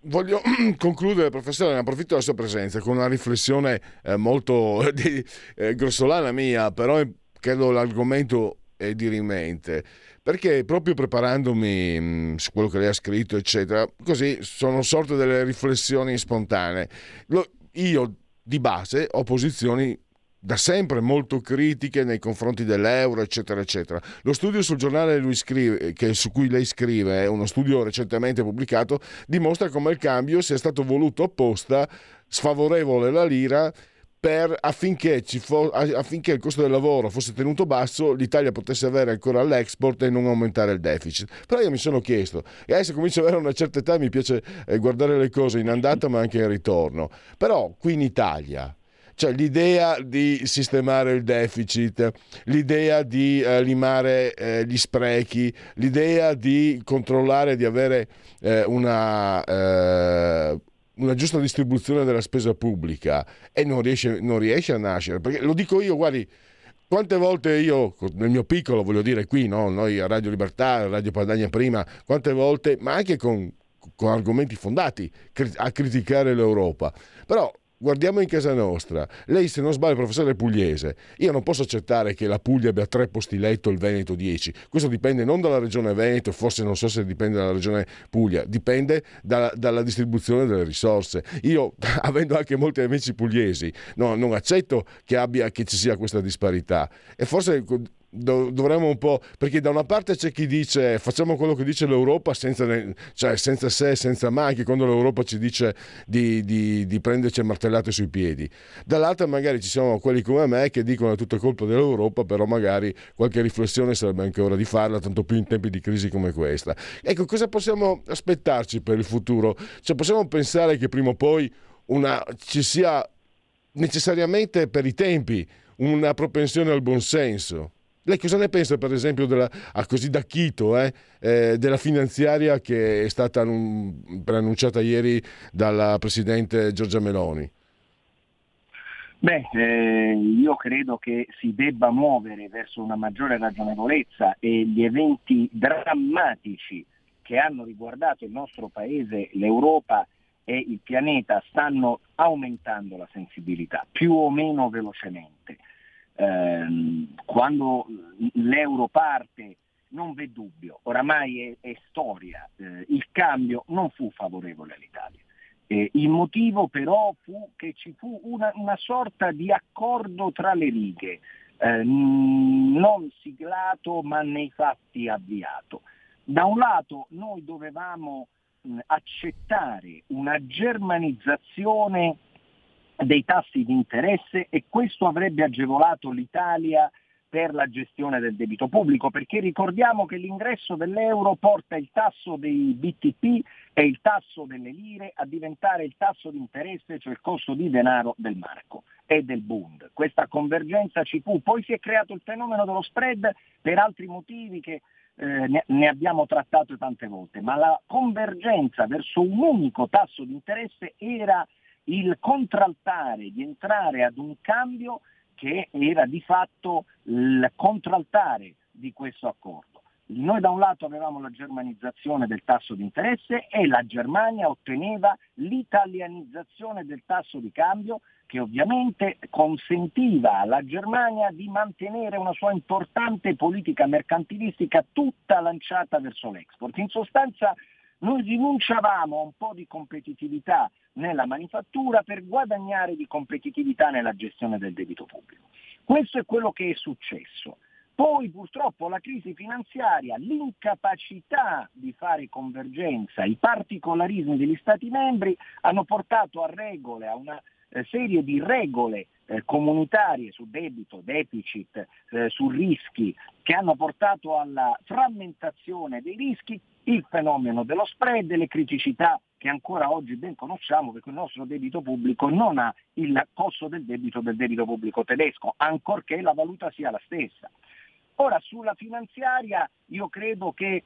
Voglio [CLEARS THROAT] concludere, professore, ne approfitto della sua presenza con una riflessione eh, molto [LAUGHS] di, eh, grossolana mia, però credo l'argomento è di rimente perché proprio preparandomi mh, su quello che lei ha scritto, eccetera, così sono sorte delle riflessioni spontanee. Lo, io di base ho posizioni da sempre molto critiche nei confronti dell'euro, eccetera, eccetera. Lo studio sul giornale scrive, su cui lei scrive, uno studio recentemente pubblicato, dimostra come il cambio sia stato voluto apposta sfavorevole alla lira per, affinché, fo, affinché, il costo del lavoro fosse tenuto basso, l'Italia potesse avere ancora l'export e non aumentare il deficit. Però io mi sono chiesto, e adesso comincio ad avere una certa età, mi piace eh, guardare le cose in andata ma anche in ritorno. Però qui in Italia, cioè l'idea di sistemare il deficit, l'idea di eh, limare eh, gli sprechi, l'idea di controllare, di avere eh, una, eh, una giusta distribuzione della spesa pubblica e non riesce, non riesce a nascere. Perché lo dico io, guardi, quante volte io, nel mio piccolo, voglio dire qui, no? noi a Radio Libertà, Radio Padagna prima, quante volte, ma anche con, con argomenti fondati, a criticare l'Europa. Però guardiamo in casa nostra. Lei, se non sbaglio, professore pugliese. Io non posso accettare che la Puglia abbia tre posti letto e il Veneto dieci. Questo dipende non dalla regione Veneto, forse non so se dipende dalla regione Puglia, dipende dalla, dalla distribuzione delle risorse. Io, [LAUGHS] avendo anche molti amici pugliesi, no, non accetto che, abbia, che ci sia questa disparità. E forse dovremmo un po'. Perché da una parte c'è chi dice facciamo quello che dice l'Europa senza, cioè senza se senza ma, anche quando l'Europa ci dice di, di, di prenderci martellate sui piedi. Dall'altra magari ci sono quelli come me che dicono è tutto colpa dell'Europa, però magari qualche riflessione sarebbe anche ora di farla, tanto più in tempi di crisi come questa. Ecco, cosa possiamo aspettarci per il futuro? Cioè, possiamo pensare che prima o poi una, ci sia necessariamente per i tempi una propensione al buonsenso lei cosa ne pensa, per esempio, della, ah, così da Chito, eh, eh, della finanziaria che è stata um, preannunciata ieri dalla Presidente Giorgia Meloni? Beh, eh, io credo che si debba muovere verso una maggiore ragionevolezza e gli eventi drammatici che hanno riguardato il nostro Paese, l'Europa e il pianeta stanno aumentando la sensibilità, più o meno velocemente ehm, quando l'euro parte non v'è dubbio, oramai è, è storia, eh, il cambio non fu favorevole all'Italia. Eh, il motivo però fu che ci fu una, una sorta di accordo tra le righe, eh, non siglato ma nei fatti avviato. Da un lato noi dovevamo mh, accettare una germanizzazione dei tassi di interesse e questo avrebbe agevolato l'Italia per la gestione del debito pubblico, perché ricordiamo che l'ingresso dell'euro porta il tasso dei BTP e il tasso delle lire a diventare il tasso di interesse, cioè il costo di denaro del marco e del Bund. Questa convergenza ci fu, poi si è creato il fenomeno dello spread per altri motivi che eh, ne abbiamo trattato tante volte, ma la convergenza verso un unico tasso di interesse era il contraltare di entrare ad un cambio che era di fatto il contraltare di questo accordo. Noi da un lato avevamo la germanizzazione del tasso di interesse e la Germania otteneva l'italianizzazione del tasso di cambio che ovviamente consentiva alla Germania di mantenere una sua importante politica mercantilistica tutta lanciata verso l'export. In sostanza noi rinunciavamo a un po' di competitività nella manifattura per guadagnare di competitività nella gestione del debito pubblico. Questo è quello che è successo. Poi purtroppo la crisi finanziaria, l'incapacità di fare convergenza, i particolarismi degli Stati membri hanno portato a regole, a una eh, serie di regole eh, comunitarie su debito, deficit, eh, su rischi, che hanno portato alla frammentazione dei rischi, il fenomeno dello spread le criticità che ancora oggi ben conosciamo perché il nostro debito pubblico non ha il costo del debito del debito pubblico tedesco, ancorché la valuta sia la stessa. Ora sulla finanziaria io credo che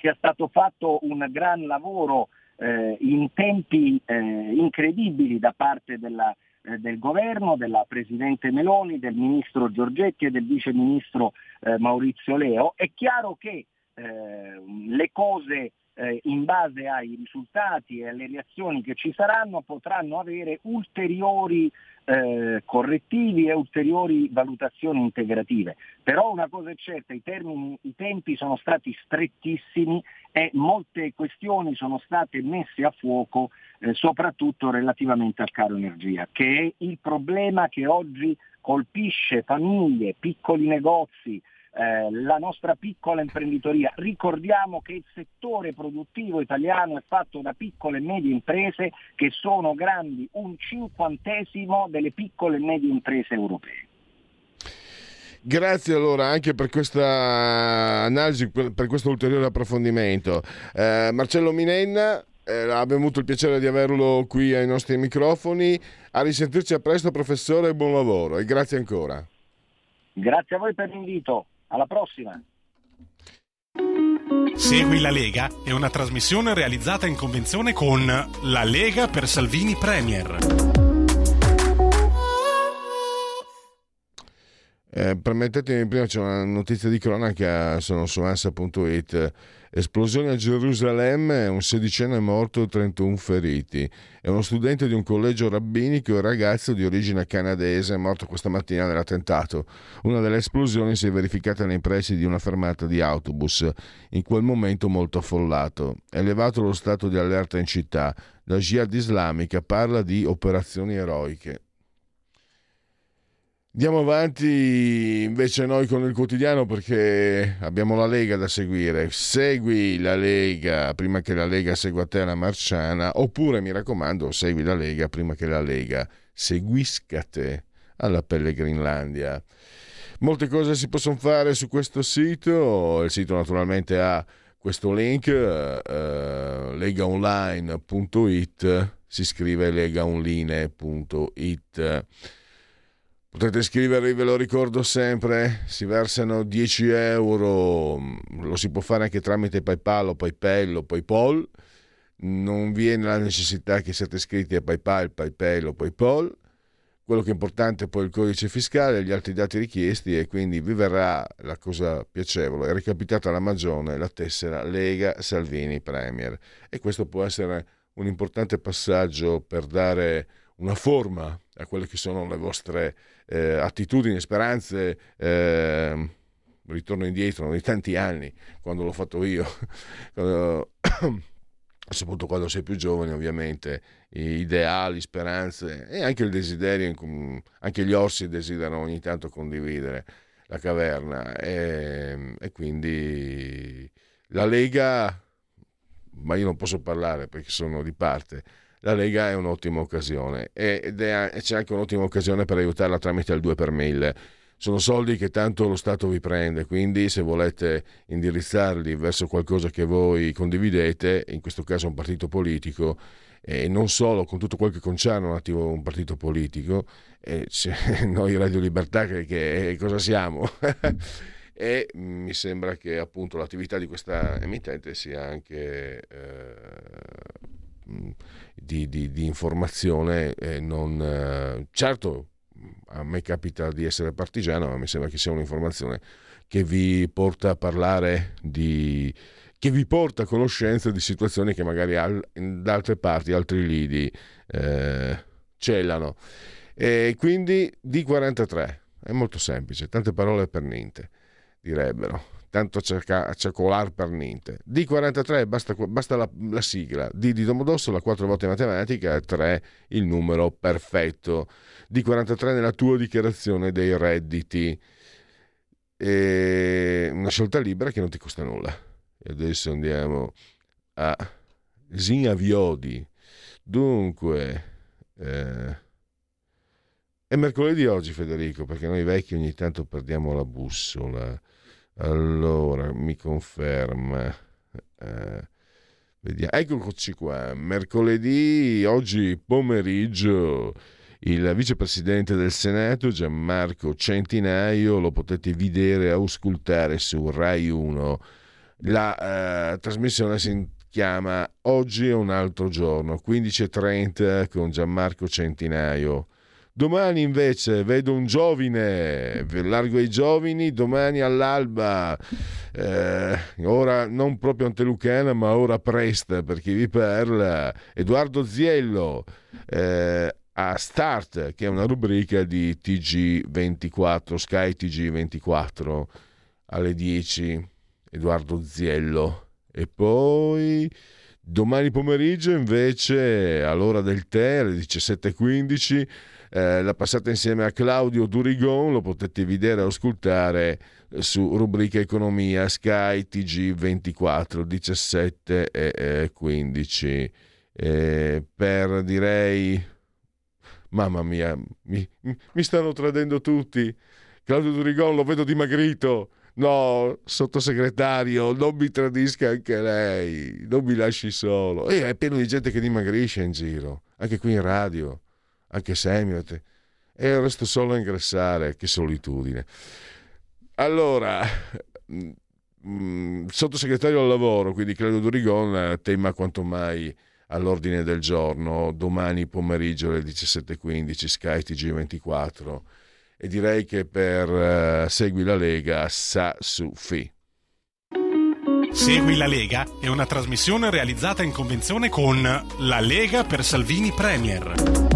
sia stato fatto un gran lavoro eh, in tempi eh, incredibili da parte della, eh, del governo, della Presidente Meloni, del Ministro Giorgetti e del Vice Ministro eh, Maurizio Leo. È chiaro che eh, le cose eh, in base ai risultati e alle reazioni che ci saranno potranno avere ulteriori eh, correttivi e ulteriori valutazioni integrative. Però una cosa è certa, i, termini, i tempi sono stati strettissimi e molte questioni sono state messe a fuoco eh, soprattutto relativamente al caro energia, che è il problema che oggi colpisce famiglie, piccoli negozi, eh, la nostra piccola imprenditoria. Ricordiamo che il settore produttivo italiano è fatto da piccole e medie imprese che sono grandi un cinquantesimo delle piccole e medie imprese europee. Grazie allora anche per questa analisi, per questo ulteriore approfondimento. Eh, Marcello Minenna, eh, abbiamo avuto il piacere di averlo qui ai nostri microfoni. A risentirci a presto professore buon lavoro e grazie ancora. Grazie a voi per l'invito. Alla prossima! Segui la Lega è una trasmissione realizzata in convenzione con La Lega per Salvini Premier. Eh, permettetemi, prima c'è una notizia di cronaca, sono su ansa.it. Esplosione a Gerusalemme, un sedicenne morto e 31 feriti. È uno studente di un collegio rabbinico e un ragazzo di origine canadese morto questa mattina nell'attentato. Una delle esplosioni si è verificata nei pressi di una fermata di autobus, in quel momento molto affollato. È elevato lo stato di allerta in città. La Jihad islamica parla di operazioni eroiche. Andiamo avanti invece noi con il quotidiano perché abbiamo la Lega da seguire. Segui la Lega prima che la Lega segua te la Marciana, oppure mi raccomando, segui la Lega prima che la Lega seguisca te alla Pellegrinlandia. Molte cose si possono fare su questo sito, il sito naturalmente ha questo link uh, legaonline.it, si scrive legaonline.it Potete scrivervi, ve lo ricordo sempre, si versano 10 euro, lo si può fare anche tramite PayPal o PayPal o PayPal, non viene la necessità che siate iscritti a PayPal, PayPal o PayPal, quello che è importante è poi il codice fiscale e gli altri dati richiesti e quindi vi verrà la cosa piacevole, è recapitata la magione, la tessera Lega Salvini Premier. E questo può essere un importante passaggio per dare una forma a quelle che sono le vostre eh, attitudini, speranze, eh, ritorno indietro di tanti anni, quando l'ho fatto io, [COUGHS] soprattutto quando sei più giovane ovviamente, ideali, speranze e anche il desiderio, anche gli orsi desiderano ogni tanto condividere la caverna. E, e quindi la Lega, ma io non posso parlare perché sono di parte, la Lega è un'ottima occasione ed è, c'è anche un'ottima occasione per aiutarla tramite il 2 per 1000. Sono soldi che tanto lo Stato vi prende, quindi se volete indirizzarli verso qualcosa che voi condividete, in questo caso un partito politico, e non solo con tutto quel che concerne un, attimo, un partito politico, eh, [LAUGHS] noi Radio Libertà che, che cosa siamo? [LAUGHS] e mi sembra che appunto l'attività di questa emittente sia anche eh, di, di, di informazione e non... Eh, certo, a me capita di essere partigiano, ma mi sembra che sia un'informazione che vi porta a parlare di... che vi porta a conoscenza di situazioni che magari al, da altre parti, altri lidi eh, celano. E quindi D43 è molto semplice, tante parole per niente, direbbero tanto a ciacolare per niente. D43 basta, basta la, la, sigla, D di Domodossola, la 4 volte matematica, 3 il numero perfetto. D43 nella tua dichiarazione dei redditi. E una scelta libera che non ti costa nulla. E adesso andiamo a Zinaviodi. Dunque, eh, è mercoledì oggi Federico, perché noi vecchi ogni tanto perdiamo la bussola. Allora, mi conferma. Eh. Eccoci qua. Mercoledì, oggi pomeriggio, il vicepresidente del Senato Gianmarco Centinaio lo potete vedere e auscultare su Rai 1. La eh, trasmissione si chiama Oggi è un altro giorno, 15.30 con Gianmarco Centinaio Domani invece vedo un giovine, largo ai giovani, domani all'alba, eh, ora non proprio Antelucana ma ora Presta per chi vi parla, Edoardo Ziello eh, a Start che è una rubrica di TG24, Sky TG24 alle 10, Edoardo Ziello. E poi... Domani pomeriggio invece all'ora del tè alle 17.15 eh, la passata insieme a Claudio Durigon, lo potete vedere e ascoltare su rubrica Economia Sky TG 24 17 e 15 eh, per direi mamma mia mi, mi stanno tradendo tutti. Claudio Durigon lo vedo dimagrito. No sottosegretario non mi tradisca anche lei non mi lasci solo. E è pieno di gente che dimagrisce in giro anche qui in radio anche Semiote, e resto solo a ingrassare, che solitudine. Allora, mm, mm, sottosegretario al lavoro, quindi Claudio Durigon, tema quanto mai all'ordine del giorno, domani pomeriggio alle 17.15, Sky TG24, e direi che per uh, Segui la Lega sa su Fi. Segui la Lega è una trasmissione realizzata in convenzione con La Lega per Salvini Premier.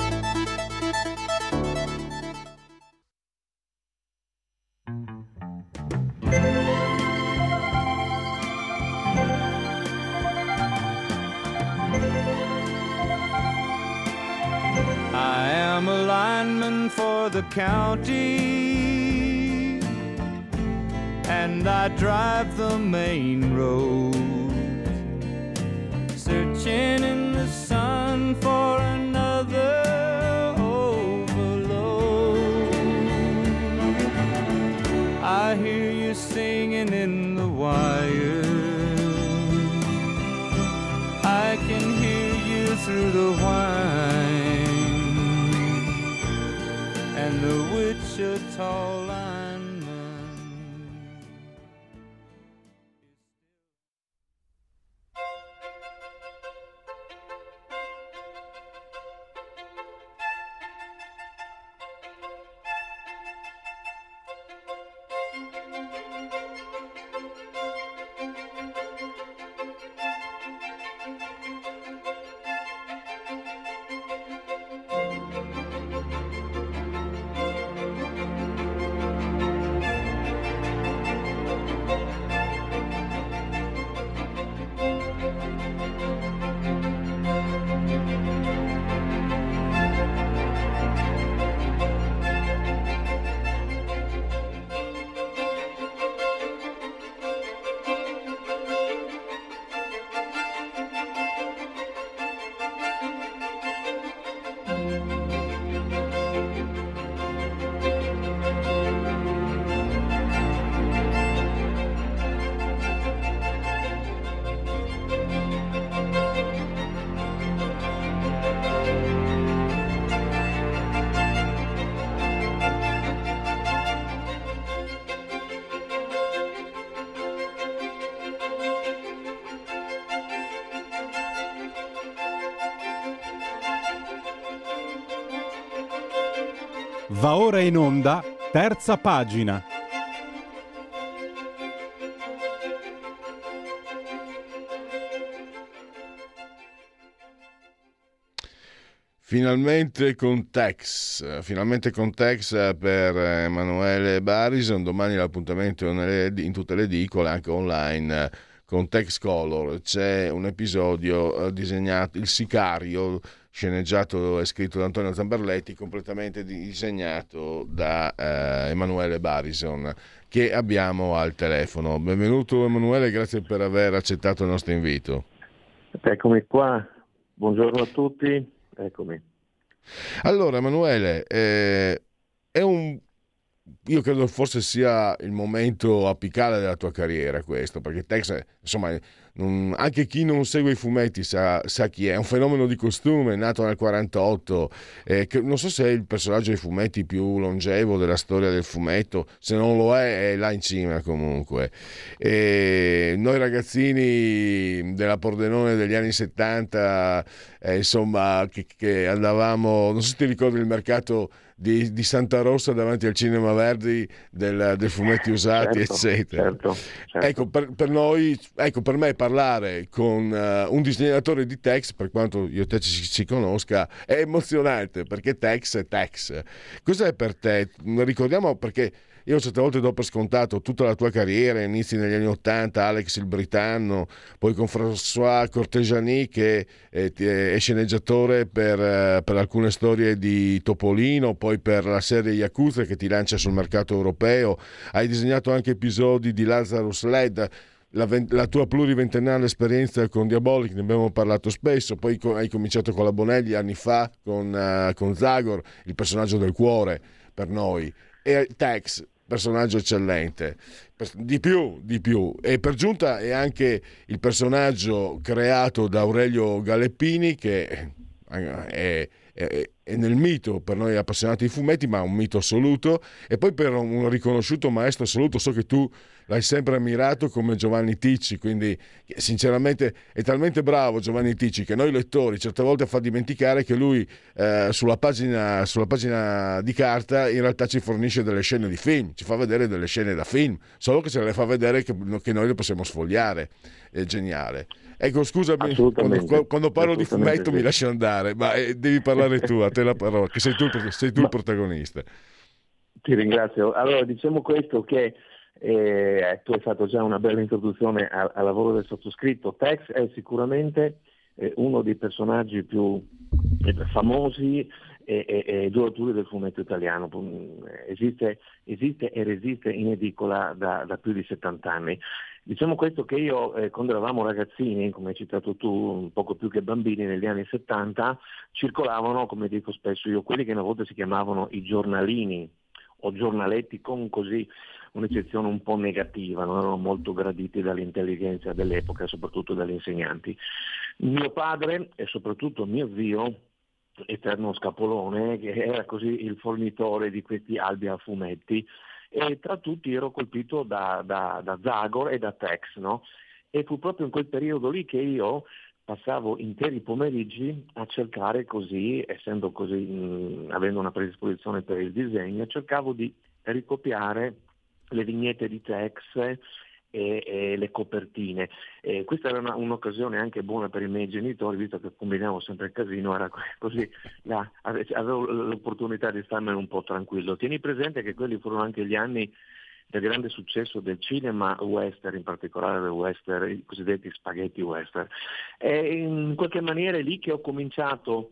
The county. And I drive the main road searching in the sun for another overload. I hear you singing in the wire the Wichita Ora in onda, terza pagina. Finalmente con Tex, finalmente con Tex per Emanuele Barison, domani l'appuntamento in tutte le edicole, anche online con Tex Color. C'è un episodio eh, disegnato, Il Sicario, sceneggiato e scritto da Antonio Zamberletti, completamente disegnato da eh, Emanuele Barison, che abbiamo al telefono. Benvenuto Emanuele, grazie per aver accettato il nostro invito. Eccomi qua, buongiorno a tutti. Eccomi. Allora, Emanuele, eh, è un io credo forse sia il momento apicale della tua carriera questo, perché Tex, insomma, non, anche chi non segue i fumetti sa, sa, chi è, è un fenomeno di costume, nato nel 48, eh, che, non so se è il personaggio dei fumetti più longevo della storia del fumetto, se non lo è è là in cima comunque. E noi ragazzini della Pordenone degli anni 70, eh, insomma, che, che andavamo, non so se ti ricordi il mercato di, di, Santa Rossa davanti al Cinema Verdi del, del fumetti usati, certo, eccetera. Certo, certo. Ecco, per, per, noi, ecco, per me parlare con uh, un disegnatore di Tex, per quanto io e te ci, ci, conosca, è emozionante perché Tex è Tex. Cos'è per te? Ricordiamo perché io certe volte do per scontato tutta la tua carriera, inizi negli anni Ottanta, Alex il Britanno, poi con François Cortegiani che è, è sceneggiatore per, eh, per, alcune storie di Topolino, poi per la serie Yakuza che ti lancia sul mercato europeo, hai disegnato anche episodi di Lazarus Led. La, la, tua pluriventennale esperienza con Diabolic, ne abbiamo parlato spesso, poi hai cominciato con la Bonelli anni fa, con, uh, con Zagor, il personaggio del cuore per noi e Tex, personaggio eccellente. Di più, di più. E per giunta è anche il personaggio creato da Aurelio Galeppini, che è, è, è nel mito per noi appassionati di fumetti, ma un mito assoluto. E poi per un riconosciuto maestro assoluto, so che tu l'hai sempre ammirato come Giovanni Ticci, quindi sinceramente è talmente bravo Giovanni Ticci che noi lettori certe volte fa dimenticare che lui eh, sulla, pagina, sulla, pagina, di carta in realtà ci fornisce delle scene di film, ci fa vedere delle scene da film, solo che ce le fa vedere che, che noi le possiamo sfogliare, è geniale. Ecco, scusami, quando, quando parlo di fumetto sì. mi lasci andare, ma eh, devi parlare tu, a te la parola, che sei tu, sei tu ma... il protagonista. Ti ringrazio. Allora, diciamo questo che eh, tu hai fatto già una bella introduzione al, al lavoro del sottoscritto. Tex è sicuramente eh, uno dei personaggi più eh, famosi e, e, e duraturi del fumetto italiano. Esiste, esiste, e resiste in edicola da, da, più di 70 anni. Diciamo questo che io, eh, quando eravamo ragazzini, come hai citato tu, poco più che bambini negli anni 70, circolavano, come dico spesso io, quelli che una volta si chiamavano i giornalini o giornaletti con così un'eccezione un po' negativa, non erano molto graditi dall'intelligenza dell'epoca, soprattutto dagli insegnanti. Mio padre e soprattutto mio zio, eterno scapolone, che era così il fornitore di questi albi a fumetti, e tra tutti ero colpito da, da, da Zagor e da Tex, no? E fu proprio in quel periodo lì che io passavo interi pomeriggi a cercare così, essendo così, mh, avendo una predisposizione per il disegno, cercavo di ricopiare le vignette di Tex e, e le copertine. E questa era una, un'occasione anche buona per i miei genitori, visto che combinavo sempre il casino, era così, la, avevo l'opportunità di starmene un po' tranquillo. Tieni presente che quelli furono anche gli anni del grande successo del cinema western, in particolare del western, i cosiddetti spaghetti western. E in qualche maniera è lì che ho cominciato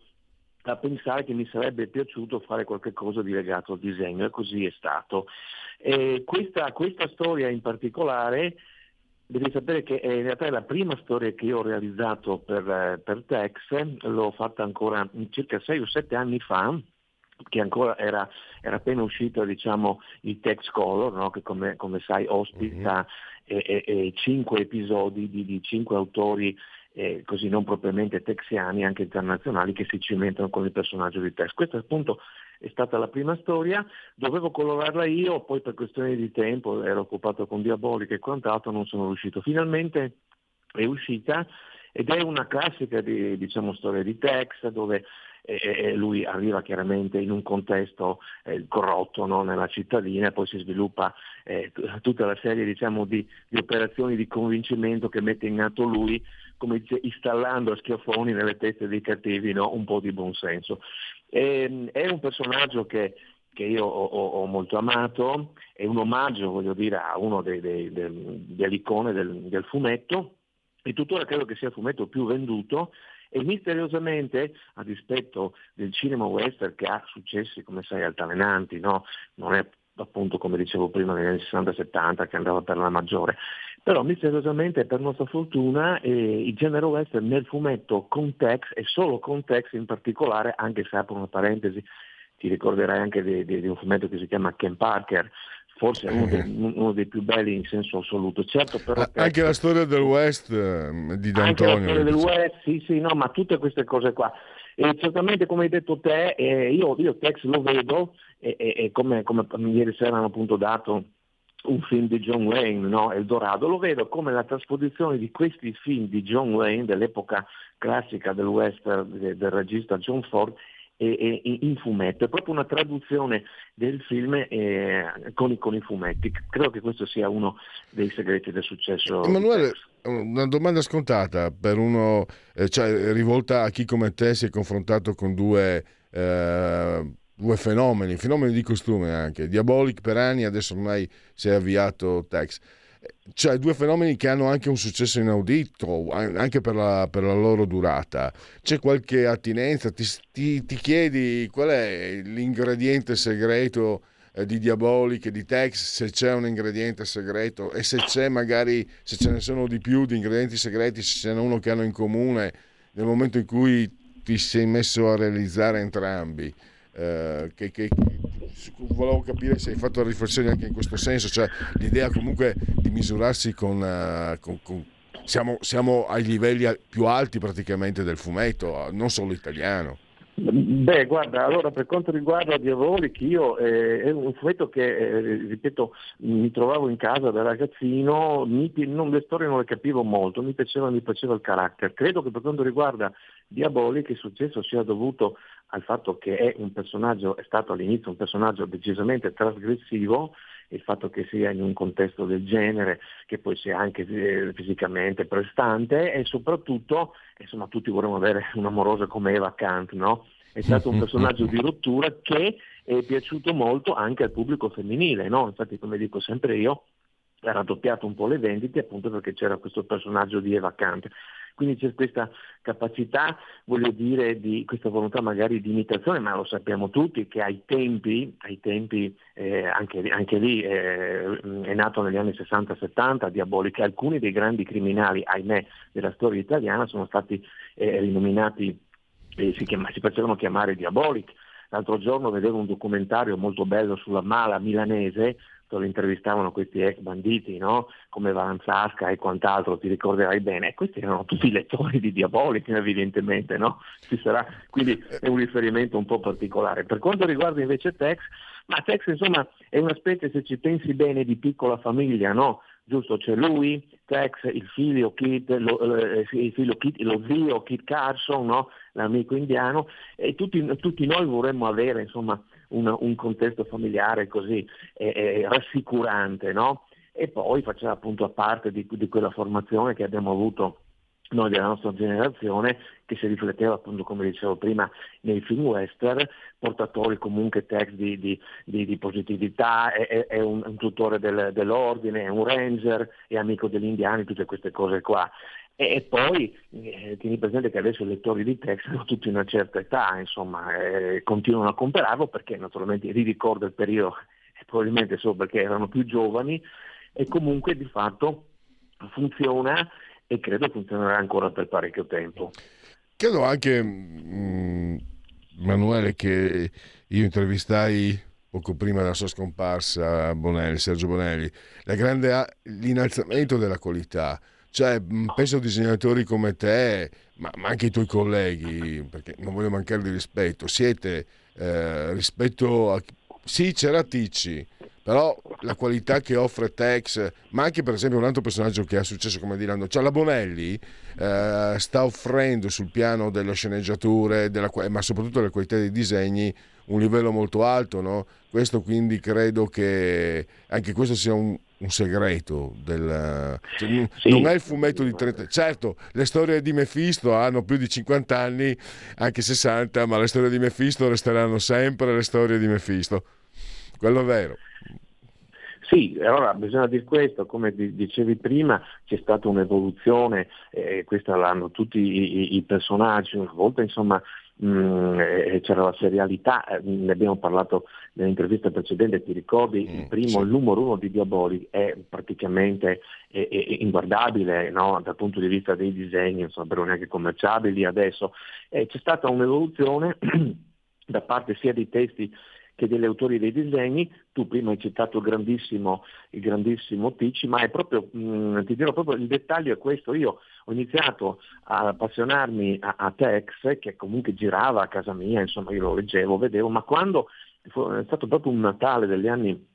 a pensare che mi sarebbe piaciuto fare qualcosa di legato al disegno e così è stato. Questa, questa storia in particolare, devi sapere che in realtà è la prima storia che io ho realizzato per, per Tex, l'ho fatta ancora circa 6 o 7 anni fa, che ancora era, era appena uscito diciamo, il Tex Color, no? che come, come, sai ospita mm-hmm. e, e, e cinque episodi di, di cinque autori eh, così non propriamente texiani, anche internazionali, che si cimentano con il personaggio di Tex. Questa appunto è stata la prima storia, dovevo colorarla io, poi per questioni di tempo ero occupato con Diabolica e quant'altro, non sono riuscito. Finalmente è uscita ed è una classica di, diciamo, storia di Tex dove e lui arriva chiaramente in un contesto eh, corrotto no? nella cittadina e poi si sviluppa eh, tutta la serie diciamo, di, di, operazioni di convincimento che mette in atto lui, come dice, installando a schiaffoni nelle teste dei cattivi no? un po' di buonsenso. E, ehm, è un personaggio che, che io ho, ho, molto amato, è un omaggio voglio dire, a uno dei, dei, dei, delle del, del fumetto e tuttora credo che sia il fumetto più venduto e misteriosamente, a dispetto del cinema western che ha successi, come sai, altalenanti, no? non è appunto come dicevo prima negli anni 60-70 che andava per la maggiore, però misteriosamente per nostra fortuna eh, il genere western nel fumetto con Tex e solo con Tex in particolare, anche se apro una parentesi, ti ricorderai anche di, di, di un fumetto che si chiama Ken Parker, forse uno dei, [LAUGHS] uno dei, più belli in senso assoluto. Certo, però, anche la storia del West eh, di D'Antonio. Anche la storia del West, sì, sì, no, ma tutte queste cose qua. E certamente, come hai detto te, eh, io, io Tex lo vedo e, e, e come, come, ieri sera hanno appunto dato un film di John Wayne, no? Eldorado, lo vedo come la trasposizione di questi film di John Wayne dell'epoca classica del western del regista John Ford e, e, in fumetto, è proprio una traduzione del film eh, con, con, i fumetti. Credo che questo sia uno dei segreti del successo. Emanuele, una domanda scontata per uno, eh, cioè, rivolta a chi come te si è confrontato con due, eh, due fenomeni, fenomeni di costume anche, Diabolic per anni, adesso ormai si è avviato Tex cioè due fenomeni che hanno anche un successo inaudito, anche per la, per la loro durata. C'è qualche attinenza? Ti, ti, ti chiedi qual è l'ingrediente segreto eh, di Diabolic e di Tex, se c'è un ingrediente segreto e se c'è magari, se ce ne sono di più di ingredienti segreti, se ce n'è uno che hanno in comune nel momento in cui ti sei messo a realizzare entrambi. Eh, che, che, volevo capire se hai fatto riflessioni anche in questo senso, cioè l'idea comunque di misurarsi con, uh, con, con siamo, siamo, ai livelli più alti praticamente del fumetto, non solo italiano. Beh, guarda, allora per quanto riguarda Diabolic, io eh, è un fumetto che, eh, ripeto, mi trovavo in casa da ragazzino, mi, non, le storie non le capivo molto, mi piaceva, mi piaceva il carattere. Credo che per quanto riguarda Diabolic il successo sia dovuto al fatto che è è stato all'inizio un personaggio decisamente trasgressivo, il fatto che sia in un contesto del genere, che poi sia anche eh, fisicamente prestante e soprattutto, insomma tutti vorremmo avere un'amorosa come Eva Kant, no? È stato un personaggio di rottura che è piaciuto molto anche al pubblico femminile, no? Infatti come dico sempre io, ha raddoppiato un po' le vendite appunto perché c'era questo personaggio di Eva Kant. Quindi c'è questa capacità, voglio dire, di questa volontà magari di imitazione, ma lo sappiamo tutti che ai tempi, ai tempi eh, anche, anche, lì eh, è nato negli anni 60-70 Diabolica, alcuni dei grandi criminali, ahimè, della storia italiana sono stati eh, rinominati, eh, si, chiama, si facevano chiamare Diabolic. L'altro giorno vedevo un documentario molto bello sulla mala milanese dove intervistavano questi ex banditi, no? come Valanzasca e quant'altro, ti ricorderai bene, questi erano tutti lettori di Diabolic evidentemente, no? sarà, quindi è un riferimento un po' particolare. Per quanto riguarda invece Tex, ma Tex insomma è una specie, se ci pensi bene, di piccola famiglia, no? giusto? C'è lui, Tex, il figlio Kit, lo, eh, il figlio Kit, lo zio Kit Carson, no? l'amico indiano, e tutti, tutti noi vorremmo avere insomma, un, un contesto familiare così eh, rassicurante, no? E poi faceva appunto parte di, di quella formazione che abbiamo avuto noi della nostra generazione, che si rifletteva appunto, come dicevo prima, nei film western, portatori comunque text di, di, di, di positività, è, è un, un, tutore del, dell'ordine, è un ranger, è amico degli indiani, tutte queste cose qua. E, poi eh, tieni presente che adesso i lettori di text hanno tutti una certa età, insomma, eh, continuano a comprarlo perché naturalmente li ricordo il periodo, [LAUGHS] probabilmente solo perché erano più giovani, e comunque di fatto funziona e credo funzionerà ancora per parecchio tempo. Credo anche, mh, mm, Manuele, che io intervistai poco prima della sua scomparsa Bonelli, Sergio Bonelli, grande, l'innalzamento della qualità. Cioè, mm, penso a disegnatori come te, ma, ma, anche i tuoi colleghi, perché non voglio mancare di rispetto, siete eh, rispetto a... Sì, c'era Ticci, però la qualità che offre Tex, ma anche per esempio un altro personaggio che ha successo come Dilando, cioè la Bonelli eh, sta offrendo sul piano delle sceneggiature, della, ma soprattutto della qualità dei disegni, un livello molto alto, no? Questo quindi credo che anche questo sia un, un segreto del, cioè, sì. non è il fumetto di 30 certo le storie di Mephisto hanno più di 50 anni anche 60 ma le storie di Mephisto resteranno sempre le storie di Mephisto quello è vero sì, allora bisogna dire questo, come dicevi prima c'è stata un'evoluzione, eh, questa l'hanno tutti i, i personaggi, una volta insomma mh, mm, eh, c'era la serialità, eh, ne abbiamo parlato nell'intervista precedente, ti ricordi, mm, il primo, sì. il numero uno di Diaboli è praticamente è, è inguardabile no? dal punto di vista dei disegni, non sarebbero neanche commerciabili adesso. Eh, c'è stata un'evoluzione [CLEARS THROAT] da parte sia dei testi che degli autori dei disegni, tu prima hai citato il grandissimo, il grandissimo Ticci, ma è proprio, mh, mm, ti dirò proprio il dettaglio è questo, io ho iniziato a appassionarmi a, a Tex, che comunque girava a casa mia, insomma io lo leggevo, vedevo, ma quando è stato proprio un Natale degli anni,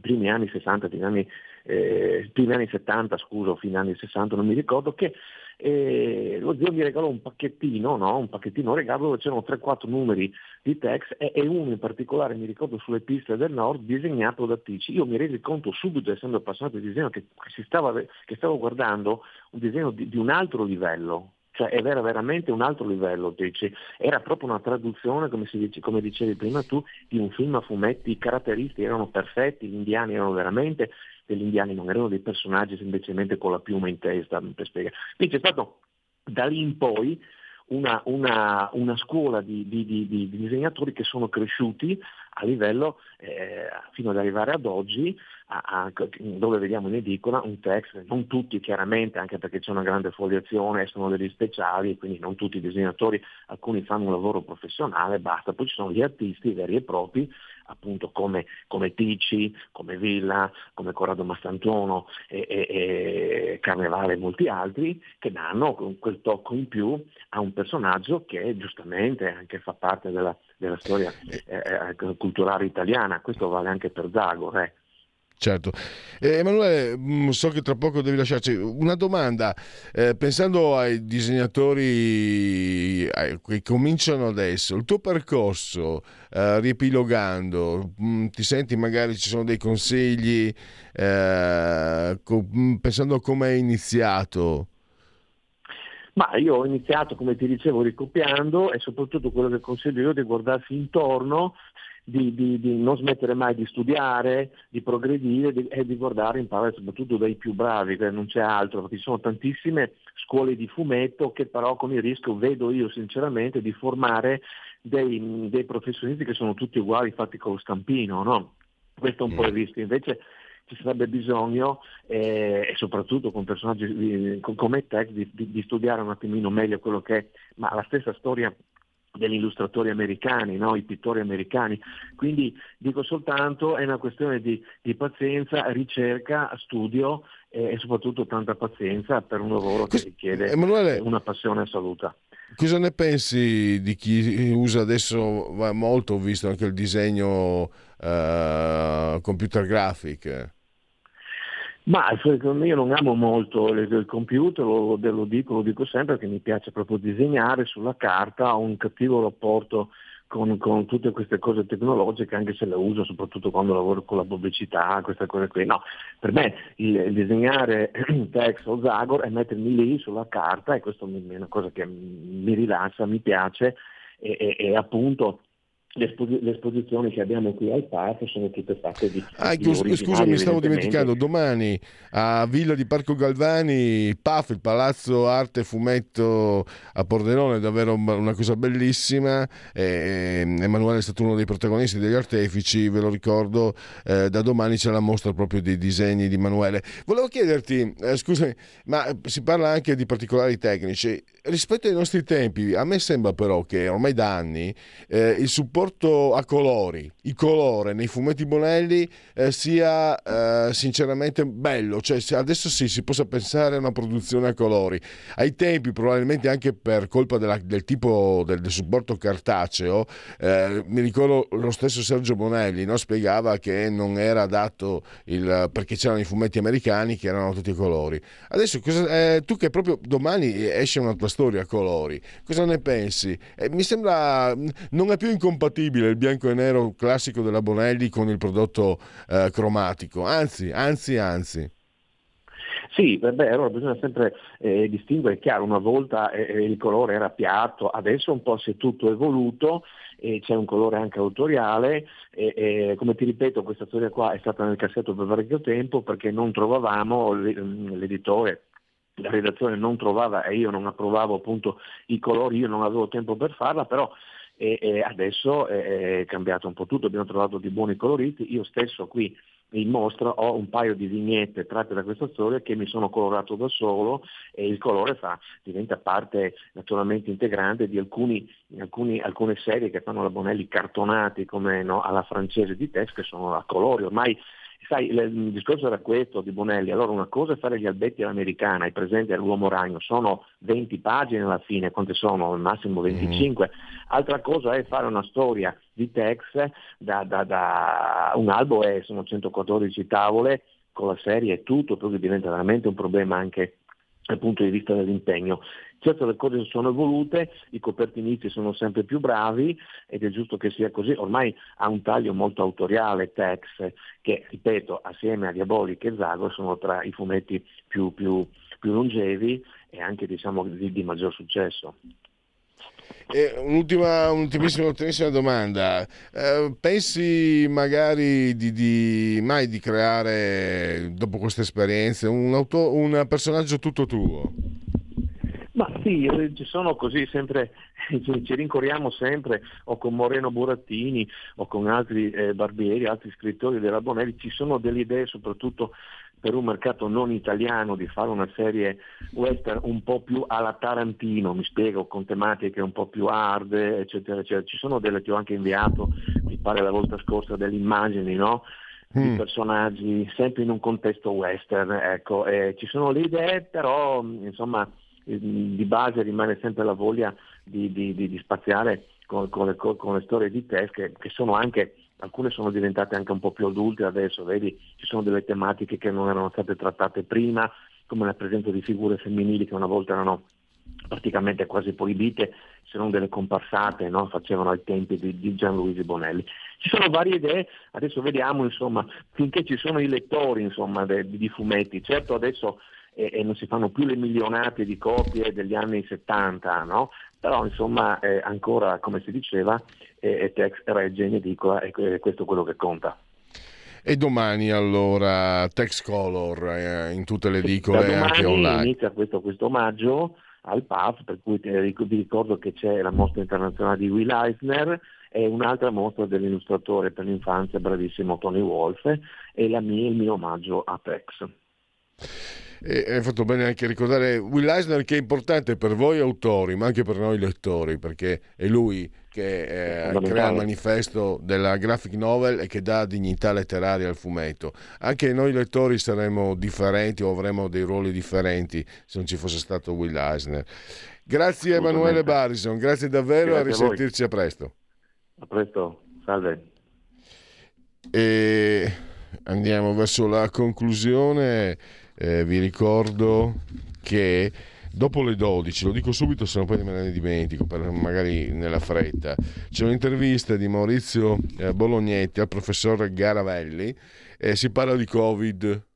primi anni 60, primi anni, eh, primi anni 70, scuso, fine anni 60, non mi ricordo, che e lo zio mi regalò un pacchettino, no? un pacchettino regalo dove c'erano 3-4 numeri di text e, e, uno in particolare, mi ricordo, sulle piste del nord, disegnato da Tici. Io mi resi conto subito, essendo appassionato di disegno, che, stava, che stavo guardando un disegno di, di un altro livello, cioè era veramente un altro livello, dici. era proprio una traduzione, come, dice, come, dicevi prima tu, di un film a fumetti, i caratteristici erano perfetti, gli indiani erano veramente degli indiani, non erano dei personaggi semplicemente con la piuma in testa, per spiegare. Quindi c'è stato da lì in poi una, una, una scuola di, di, di, di, disegnatori che sono cresciuti a livello eh, fino ad arrivare ad oggi a, a, dove vediamo in edicola un text, non tutti chiaramente anche perché c'è una grande foliazione, sono degli speciali, quindi non tutti i disegnatori, alcuni fanno un lavoro professionale, basta, poi ci sono gli artisti veri e propri appunto come, come Ticci, come Villa, come Corrado Mastantuono e, e, e Carnevale e molti altri, che danno quel tocco in più a un personaggio che giustamente anche fa parte della, della storia eh, eh, culturale italiana, questo vale anche per Zagor. Eh. Certo. Eh, Emanuele, mm, so che tra poco devi lasciarci. Una domanda, eh, pensando ai disegnatori eh, che cominciano adesso, il tuo percorso, eh, riepilogando, mm, ti senti magari ci sono dei consigli, eh, co- mm, pensando a come hai iniziato? Ma io ho iniziato, come ti dicevo, ricopiando e soprattutto quello che consiglio io di guardarsi intorno di, di, di, non smettere mai di studiare, di progredire di, e di guardare, imparare soprattutto dai più bravi, che non c'è altro, perché ci sono tantissime scuole di fumetto che però con il rischio, vedo io sinceramente, di formare dei, dei professionisti che sono tutti uguali, fatti con lo stampino, no? Questo è un po' il rischio. Invece ci sarebbe bisogno, eh, e soprattutto con personaggi come Tex, di, di, di, studiare un attimino meglio quello che è, ma la stessa storia degli illustratori americani, no? i pittori americani. Quindi dico soltanto è una questione di, di pazienza, ricerca, studio e, e, soprattutto tanta pazienza per un lavoro che richiede Emanuele, una passione assoluta. Cosa ne pensi di chi usa adesso molto, ho visto anche il disegno uh, computer graphic? Ma io non amo molto il computer, lo, lo, dico, lo dico sempre che mi piace proprio disegnare sulla carta, ho un cattivo rapporto con, con, tutte queste cose tecnologiche, anche se le uso soprattutto quando lavoro con la pubblicità, queste cose qui. No, per me il, il disegnare [CLEARS THROAT] text o Zagor è mettermi lì sulla carta e questo è una cosa che mi rilassa, mi piace e, e, e appunto le, esposizioni che abbiamo qui al parco sono tutte fatte di... Ah, di scusa, mi stavo dimenticando, domani a Villa di Parco Galvani, PAF, il Palazzo Arte Fumetto a Pordenone, davvero una cosa bellissima. Eh, Emanuele è stato uno dei protagonisti, degli artefici, ve lo ricordo, eh, da domani c'è la mostra proprio dei disegni di Emanuele. Volevo chiederti, eh, scusami, ma si parla anche di particolari tecnici. Rispetto ai nostri tempi, a me sembra però che ormai da anni eh, il supporto a colori, il colore nei fumetti Bonelli eh, sia eh, sinceramente bello, cioè adesso sì si possa pensare a una produzione a colori. Ai tempi, probabilmente anche per colpa della, del tipo del, del supporto cartaceo, eh, mi ricordo lo stesso Sergio Bonelli no? spiegava che non era adatto il, perché c'erano i fumetti americani che erano tutti a colori. Adesso cosa, eh, tu che proprio domani esce una tua storia a colori. Cosa ne pensi? Eh, mi sembra non è più incompatibile il bianco e nero classico della Bonelli con il prodotto eh, cromatico, anzi, anzi, anzi. Sì, beh, allora bisogna sempre eh, distinguere, chiaro, una volta eh, eh, il colore era piatto, adesso un po' si è tutto evoluto e c'è un colore anche autoriale e, come ti ripeto questa storia qua è stata nel cassetto per parecchio tempo perché non trovavamo l'editore la redazione non trovava e io non approvavo appunto i colori, io non avevo tempo per farla, però e, e adesso è cambiato un po' tutto, abbiamo trovato dei buoni coloriti, io stesso qui in mostra ho un paio di vignette tratte da questa storia che mi sono colorato da solo e il colore fa, diventa parte naturalmente integrante di alcuni, alcuni, alcune serie che fanno la Bonelli cartonati come no, alla francese di text che sono a colori, ormai Sai, il discorso era questo di Bonelli, allora una cosa è fare gli albetti all'americana, hai presente all'uomo ragno, sono 20 pagine alla fine, quante sono? Al massimo 25. Mm. Altra cosa è fare una storia di Tex, da, da, da un albo è, sono 114 tavole, con la serie e tutto, poi diventa veramente un problema anche dal punto di vista dell'impegno. Certo le cose sono evolute, i copertinisti sono sempre più bravi ed è giusto che sia così, ormai ha un taglio molto autoriale Tex, che ripeto assieme a Diabolic e Zago sono tra i fumetti più, più, più longevi e anche diciamo, di, di maggior successo. E un'ultima, un'ultimissima, ultimissima domanda. Eh, pensi magari di, di, mai di creare, dopo queste esperienze, un, auto, un personaggio tutto tuo? Ma sì, eh, ci sono così sempre, [LAUGHS] ci rincorriamo sempre, o con Moreno Burattini o con altri eh, barbieri, altri scrittori della Bonelli, ci sono delle idee soprattutto per un mercato non italiano di fare una serie western un po' più alla Tarantino, mi spiego, con tematiche un po' più hard, eccetera, eccetera. Ci sono delle, che ho anche inviato, mi pare la volta scorsa, delle immagini, no? di mm. personaggi sempre in un contesto western, ecco, eh, ci sono le idee, però insomma di base rimane sempre la voglia di, di, di, di spaziare con, con, le, con, le, storie di test che, che sono anche alcune sono diventate anche un po' più adulte adesso, vedi, ci sono delle tematiche che non erano state trattate prima, come la presenza di figure femminili che una volta erano praticamente quasi proibite, se non delle comparsate, no? facevano ai tempi di, di Gianluigi Bonelli. Ci sono varie idee, adesso vediamo insomma, finché ci sono i lettori insomma, de, di fumetti, certo adesso e, e, non si fanno più le milionate di copie degli anni 70, no? Però insomma eh, ancora come si diceva eh, Tex regge in edicola e questo è quello che conta. E domani allora Tex Color eh, in tutte le edicole e anche online. Inizia questo, questo maggio al PAF, per cui vi ricordo che c'è la mostra internazionale di Will Eisner e un'altra mostra dell'illustratore per l'infanzia bravissimo Tony Wolf e la mia, il mio omaggio a Tex. E hai fatto bene anche a ricordare Will Eisner che è importante per voi autori, ma anche per noi lettori, perché è lui che eh, crea il manifesto della graphic novel e che dà dignità letteraria al fumetto. Anche noi lettori saremmo differenti o avremmo dei ruoli differenti se non ci fosse stato Will Eisner. Grazie Emanuele Barrison, grazie davvero grazie a risentirci a, a presto. A presto, salve. E andiamo verso la conclusione eh, vi ricordo che dopo le 12, lo dico subito se no poi me ne dimentico, per, magari nella fretta, c'è un'intervista di Maurizio eh, Bolognetti al professor Garavelli e si parla di Covid,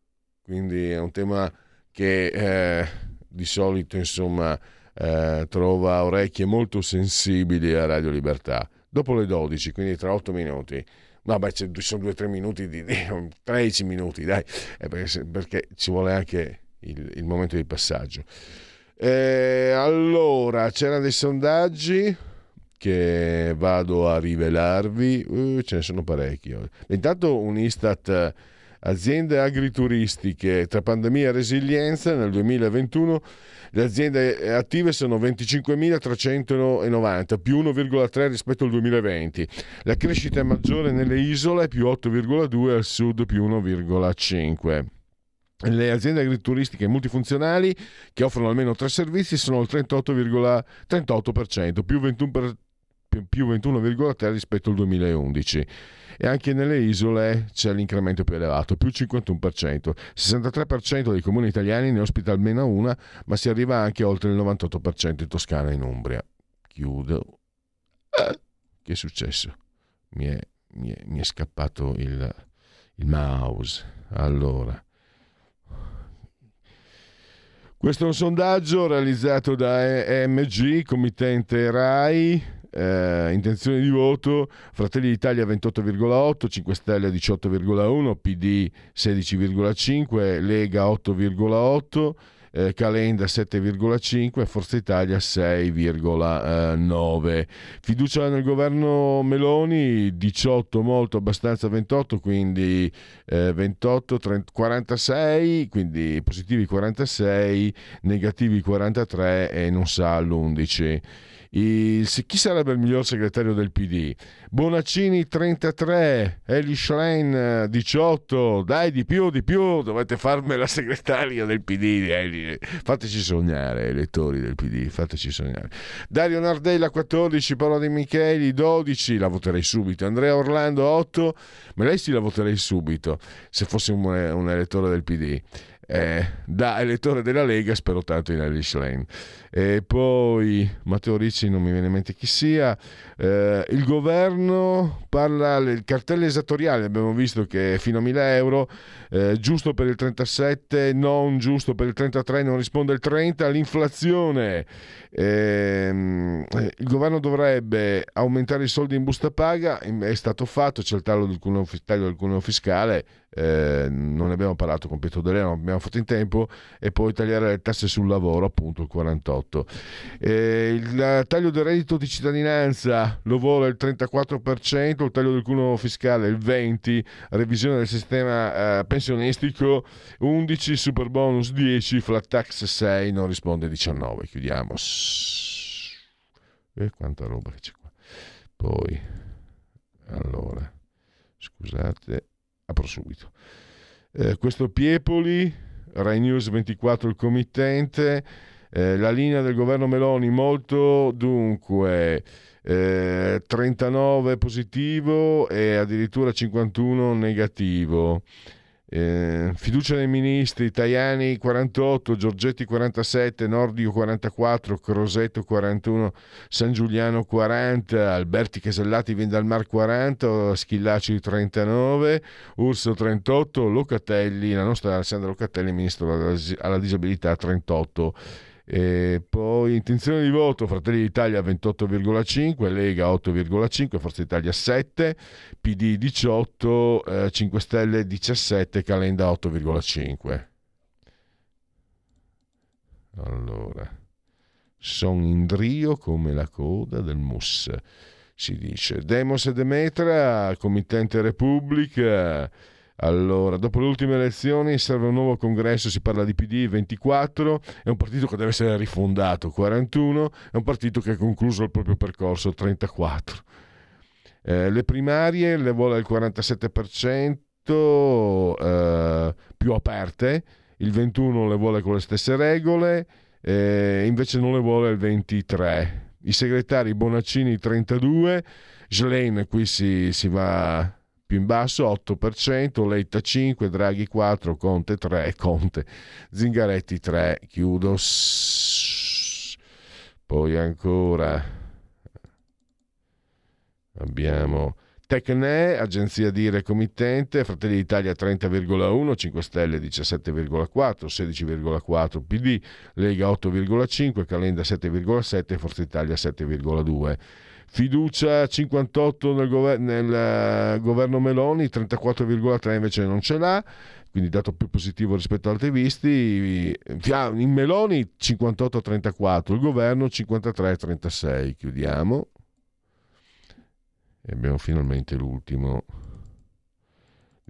quindi è un tema che eh, di solito insomma eh, trova orecchie molto sensibili a Radio Libertà. Dopo le 12, quindi tra 8 minuti Vabbè, ci sono due o tre minuti, di, 13 minuti, dai, eh, perché, perché, ci vuole anche il, il momento di passaggio. Eh, allora, c'erano dei sondaggi che vado a rivelarvi, uh, ce ne sono parecchi. Intanto un Istat Aziende agrituristiche tra pandemia e resilienza nel 2021 le aziende attive sono 25.390 più 1,3 rispetto al 2020. La crescita è maggiore nelle isole più 8,2 al sud più 1,5. Le aziende agrituristiche multifunzionali che offrono almeno tre servizi sono il 38,38%, più 21%, per, più 21,3 rispetto al 2011 e anche nelle isole c'è l'incremento più elevato, più 51%. 63% dei comuni italiani ne ospita almeno una, ma si arriva anche oltre il 98% in Toscana e in Umbria. Chiudo. Eh, che è successo? Mi è, mi è, mi è scappato il, il mouse. Allora. Questo è un sondaggio realizzato da EMG, committente RAI, eh, intenzione di voto Fratelli d'Italia 28,8 5 Stelle 18,1 PD 16,5 Lega 8,8 eh, Calenda 7,5 Forza Italia 6,9 fiducia nel governo Meloni 18 molto abbastanza 28 quindi eh, 28 30, 46 quindi positivi 46 negativi 43 e non sa l'11 il, chi sarebbe il miglior segretario del PD? Bonaccini 33, Eli Schlein 18, dai di più, di più, dovete farmi la segretaria del PD, Eli. fateci sognare, elettori del PD, fateci sognare. Dario Nardella 14, Paolo De Micheli 12, la voterei subito, Andrea Orlando 8, ma lei sì la voterei subito, se fosse un, un elettore del PD eh, da elettore della Lega spero tanto in Irish Lane. E poi Matteo Ricci non mi viene in mente chi sia. Eh, il governo parla, il cartello esattoriale abbiamo visto che è fino a 1000 euro, eh, giusto per il 37, non giusto per il 33, non risponde il 30. L'inflazione, ehm, il governo dovrebbe aumentare i soldi in busta paga, è stato fatto, c'è il del taglio del cuneo fiscale, eh, non ne abbiamo parlato con Pietro Deleo, non abbiamo fatto in tempo, e poi tagliare le tasse sul lavoro, appunto il 48. Eh, il taglio del reddito di cittadinanza lo vuole il 34%, il taglio del cuneo fiscale il 20%, revisione del sistema eh, pensionistico 11%, super bonus 10%, flat tax 6%, non risponde 19%. Chiudiamo. E quanta roba che c'è qua. Poi, allora, scusate apro subito. Eh, questo Piepoli, Rai News 24 il committente, eh, la linea del governo Meloni molto dunque eh, 39 positivo e addirittura 51 negativo. Eh, fiducia nei ministri, Tajani 48, Giorgetti 47, Nordio 44, Crosetto 41, San Giuliano 40, Alberti Casellati Vindalmar 40, Schillaci 39, Urso 38, Locatelli, la nostra Alessandra Locatelli, ministro alla disabilità 38. E poi intenzione di voto Fratelli d'Italia 28,5, Lega 8,5, Forza Italia 7, PD 18, eh, 5 Stelle 17, Calenda 8,5. Allora, sono in drio come la coda del mus, si dice. Demos e Demetra, committente Repubblica allora, dopo le ultime elezioni serve un nuovo congresso, si parla di PD 24, è un partito che deve essere rifondato 41, è un partito che ha concluso il proprio percorso 34. Eh, le primarie le vuole il 47% eh, più aperte, il 21 le vuole con le stesse regole, eh, invece non le vuole il 23. I segretari Bonaccini 32, Schlein qui si, si va più in basso 8%, Letta 5, Draghi 4, Conte 3, [LAUGHS] Conte, Zingaretti 3, chiudo. Poi ancora abbiamo Tecne, agenzia dire committente, Fratelli d'Italia 30,1, 5 Stelle 17,4, 16,4 PD, Lega 8,5, Calenda 7,7, Forza Italia 7,2. Fiducia 58 nel, gover- nel uh, governo Meloni, 34,3 invece non ce l'ha, quindi dato più positivo rispetto ad altri visti. In Meloni 58-34, il governo 53-36. Chiudiamo. E abbiamo finalmente l'ultimo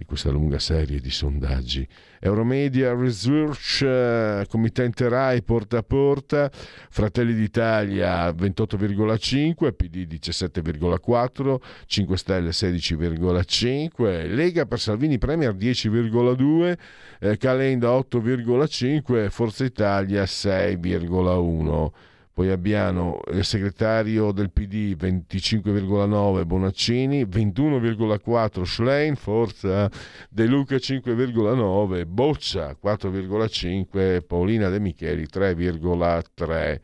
di questa lunga serie di sondaggi. Euromedia Research, eh, committente RAI porta a porta, Fratelli d'Italia 28,5, PD 17,4, 5 Stelle 16,5, Lega per Salvini Premier 10,2, eh, Calenda 8,5, Forza Italia 6,1. Poi abbiamo il segretario del PD 25,9 Bonaccini, 21,4 Schlein, Forza De Luca 5,9, Boccia 4,5, Paolina De Micheli 3,3.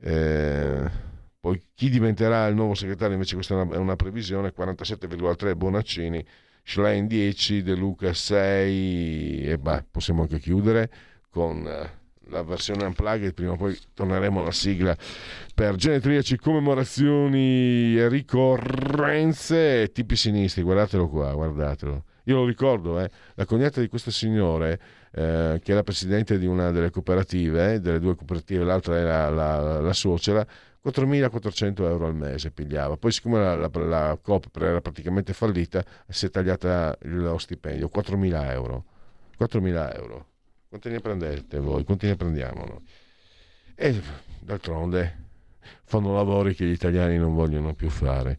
Eh, poi chi diventerà il nuovo segretario invece questa è una, è una previsione 47,3 Bonaccini, Schlein 10, De Luca 6 e beh, possiamo anche chiudere con eh, la versione unplugged, prima o poi torneremo alla sigla per genetriaci, commemorazioni ricorrenze e tipi sinistri, guardatelo qua, guardatelo. Io lo ricordo, eh, la cognata di questo signore, eh, che era presidente di una delle cooperative, delle due cooperative, l'altra era la, la, la suocera, 4.400 euro al mese pigliava. Poi, siccome la, la, la Coop era praticamente fallita, si è tagliata lo stipendio, 4.000 euro. 4.000 euro. Quanti ne prendete voi? Quanti ne prendiamo noi? E d'altronde fanno lavori che gli italiani non vogliono più fare.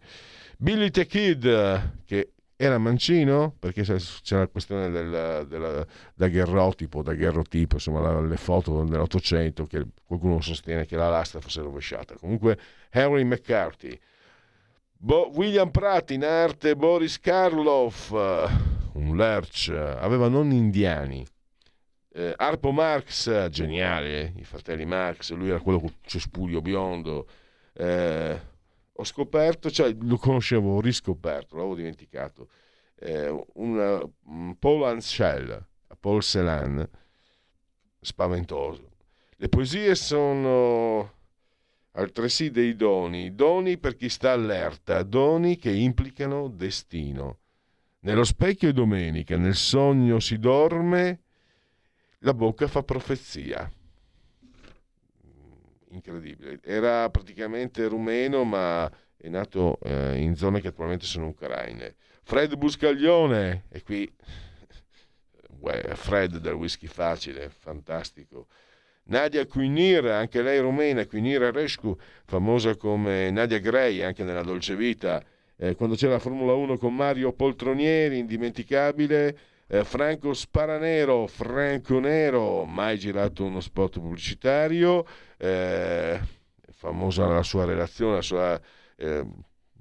Billy the Kid, che era mancino, perché c'è la questione del, della daguerrotipo, daguerrotipo, insomma la, le foto dell'Ottocento, che qualcuno sostiene che la lastra fosse rovesciata. Comunque Henry McCarthy, Bo- William Pratt in arte, Boris Karloff, un lerch, aveva nonni indiani, eh, Arpo Marx, geniale, i fratelli Marx, lui era quello con cespuglio biondo. Eh, ho scoperto, cioè lo conoscevo, ho riscoperto, l'avevo dimenticato. Eh, un, un Paul Anschell, Paul Celan, spaventoso. Le poesie sono altresì dei doni, doni per chi sta allerta, doni che implicano destino. Nello specchio è domenica, nel sogno si dorme la bocca fa profezia. Incredibile. Era praticamente rumeno, ma è nato eh, in zone che attualmente sono ucraine. Fred Buscaglione, e qui Fred del whisky facile, fantastico. Nadia Quinir, anche lei rumena, Quinir Rescu, famosa come Nadia Gray, anche nella Dolce Vita. Eh, quando c'era la Formula 1 con Mario Poltronieri, indimenticabile eh, Franco Sparanero, Franco Nero, mai girato uno spot pubblicitario, eh, famosa la sua relazione, la sua, eh,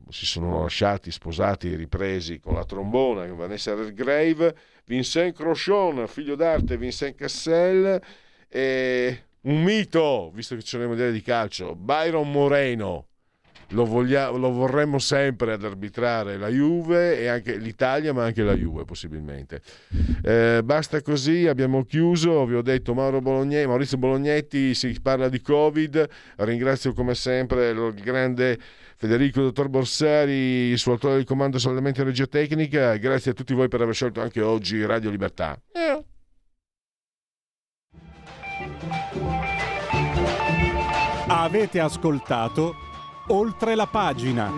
si sono lasciati, sposati, ripresi con la trombona, Vanessa Redgrave, Vincent Crochon, figlio d'arte, Vincent Cassel, un mito, visto che ci le mondiali di calcio, Byron Moreno, lo, voglia, lo, vorremmo sempre ad arbitrare la Juve e anche l'Italia, ma anche la Juve possibilmente. Eh, basta così, abbiamo chiuso, vi ho detto Bolognetti, Maurizio Bolognetti, si parla di Covid, ringrazio come sempre il grande Federico Dottor Borsari, suo autore del comando Saldamento e Regia Tecnica, grazie a tutti voi per aver scelto anche oggi Radio Libertà. Eh. Avete ascoltato oltre la pagina.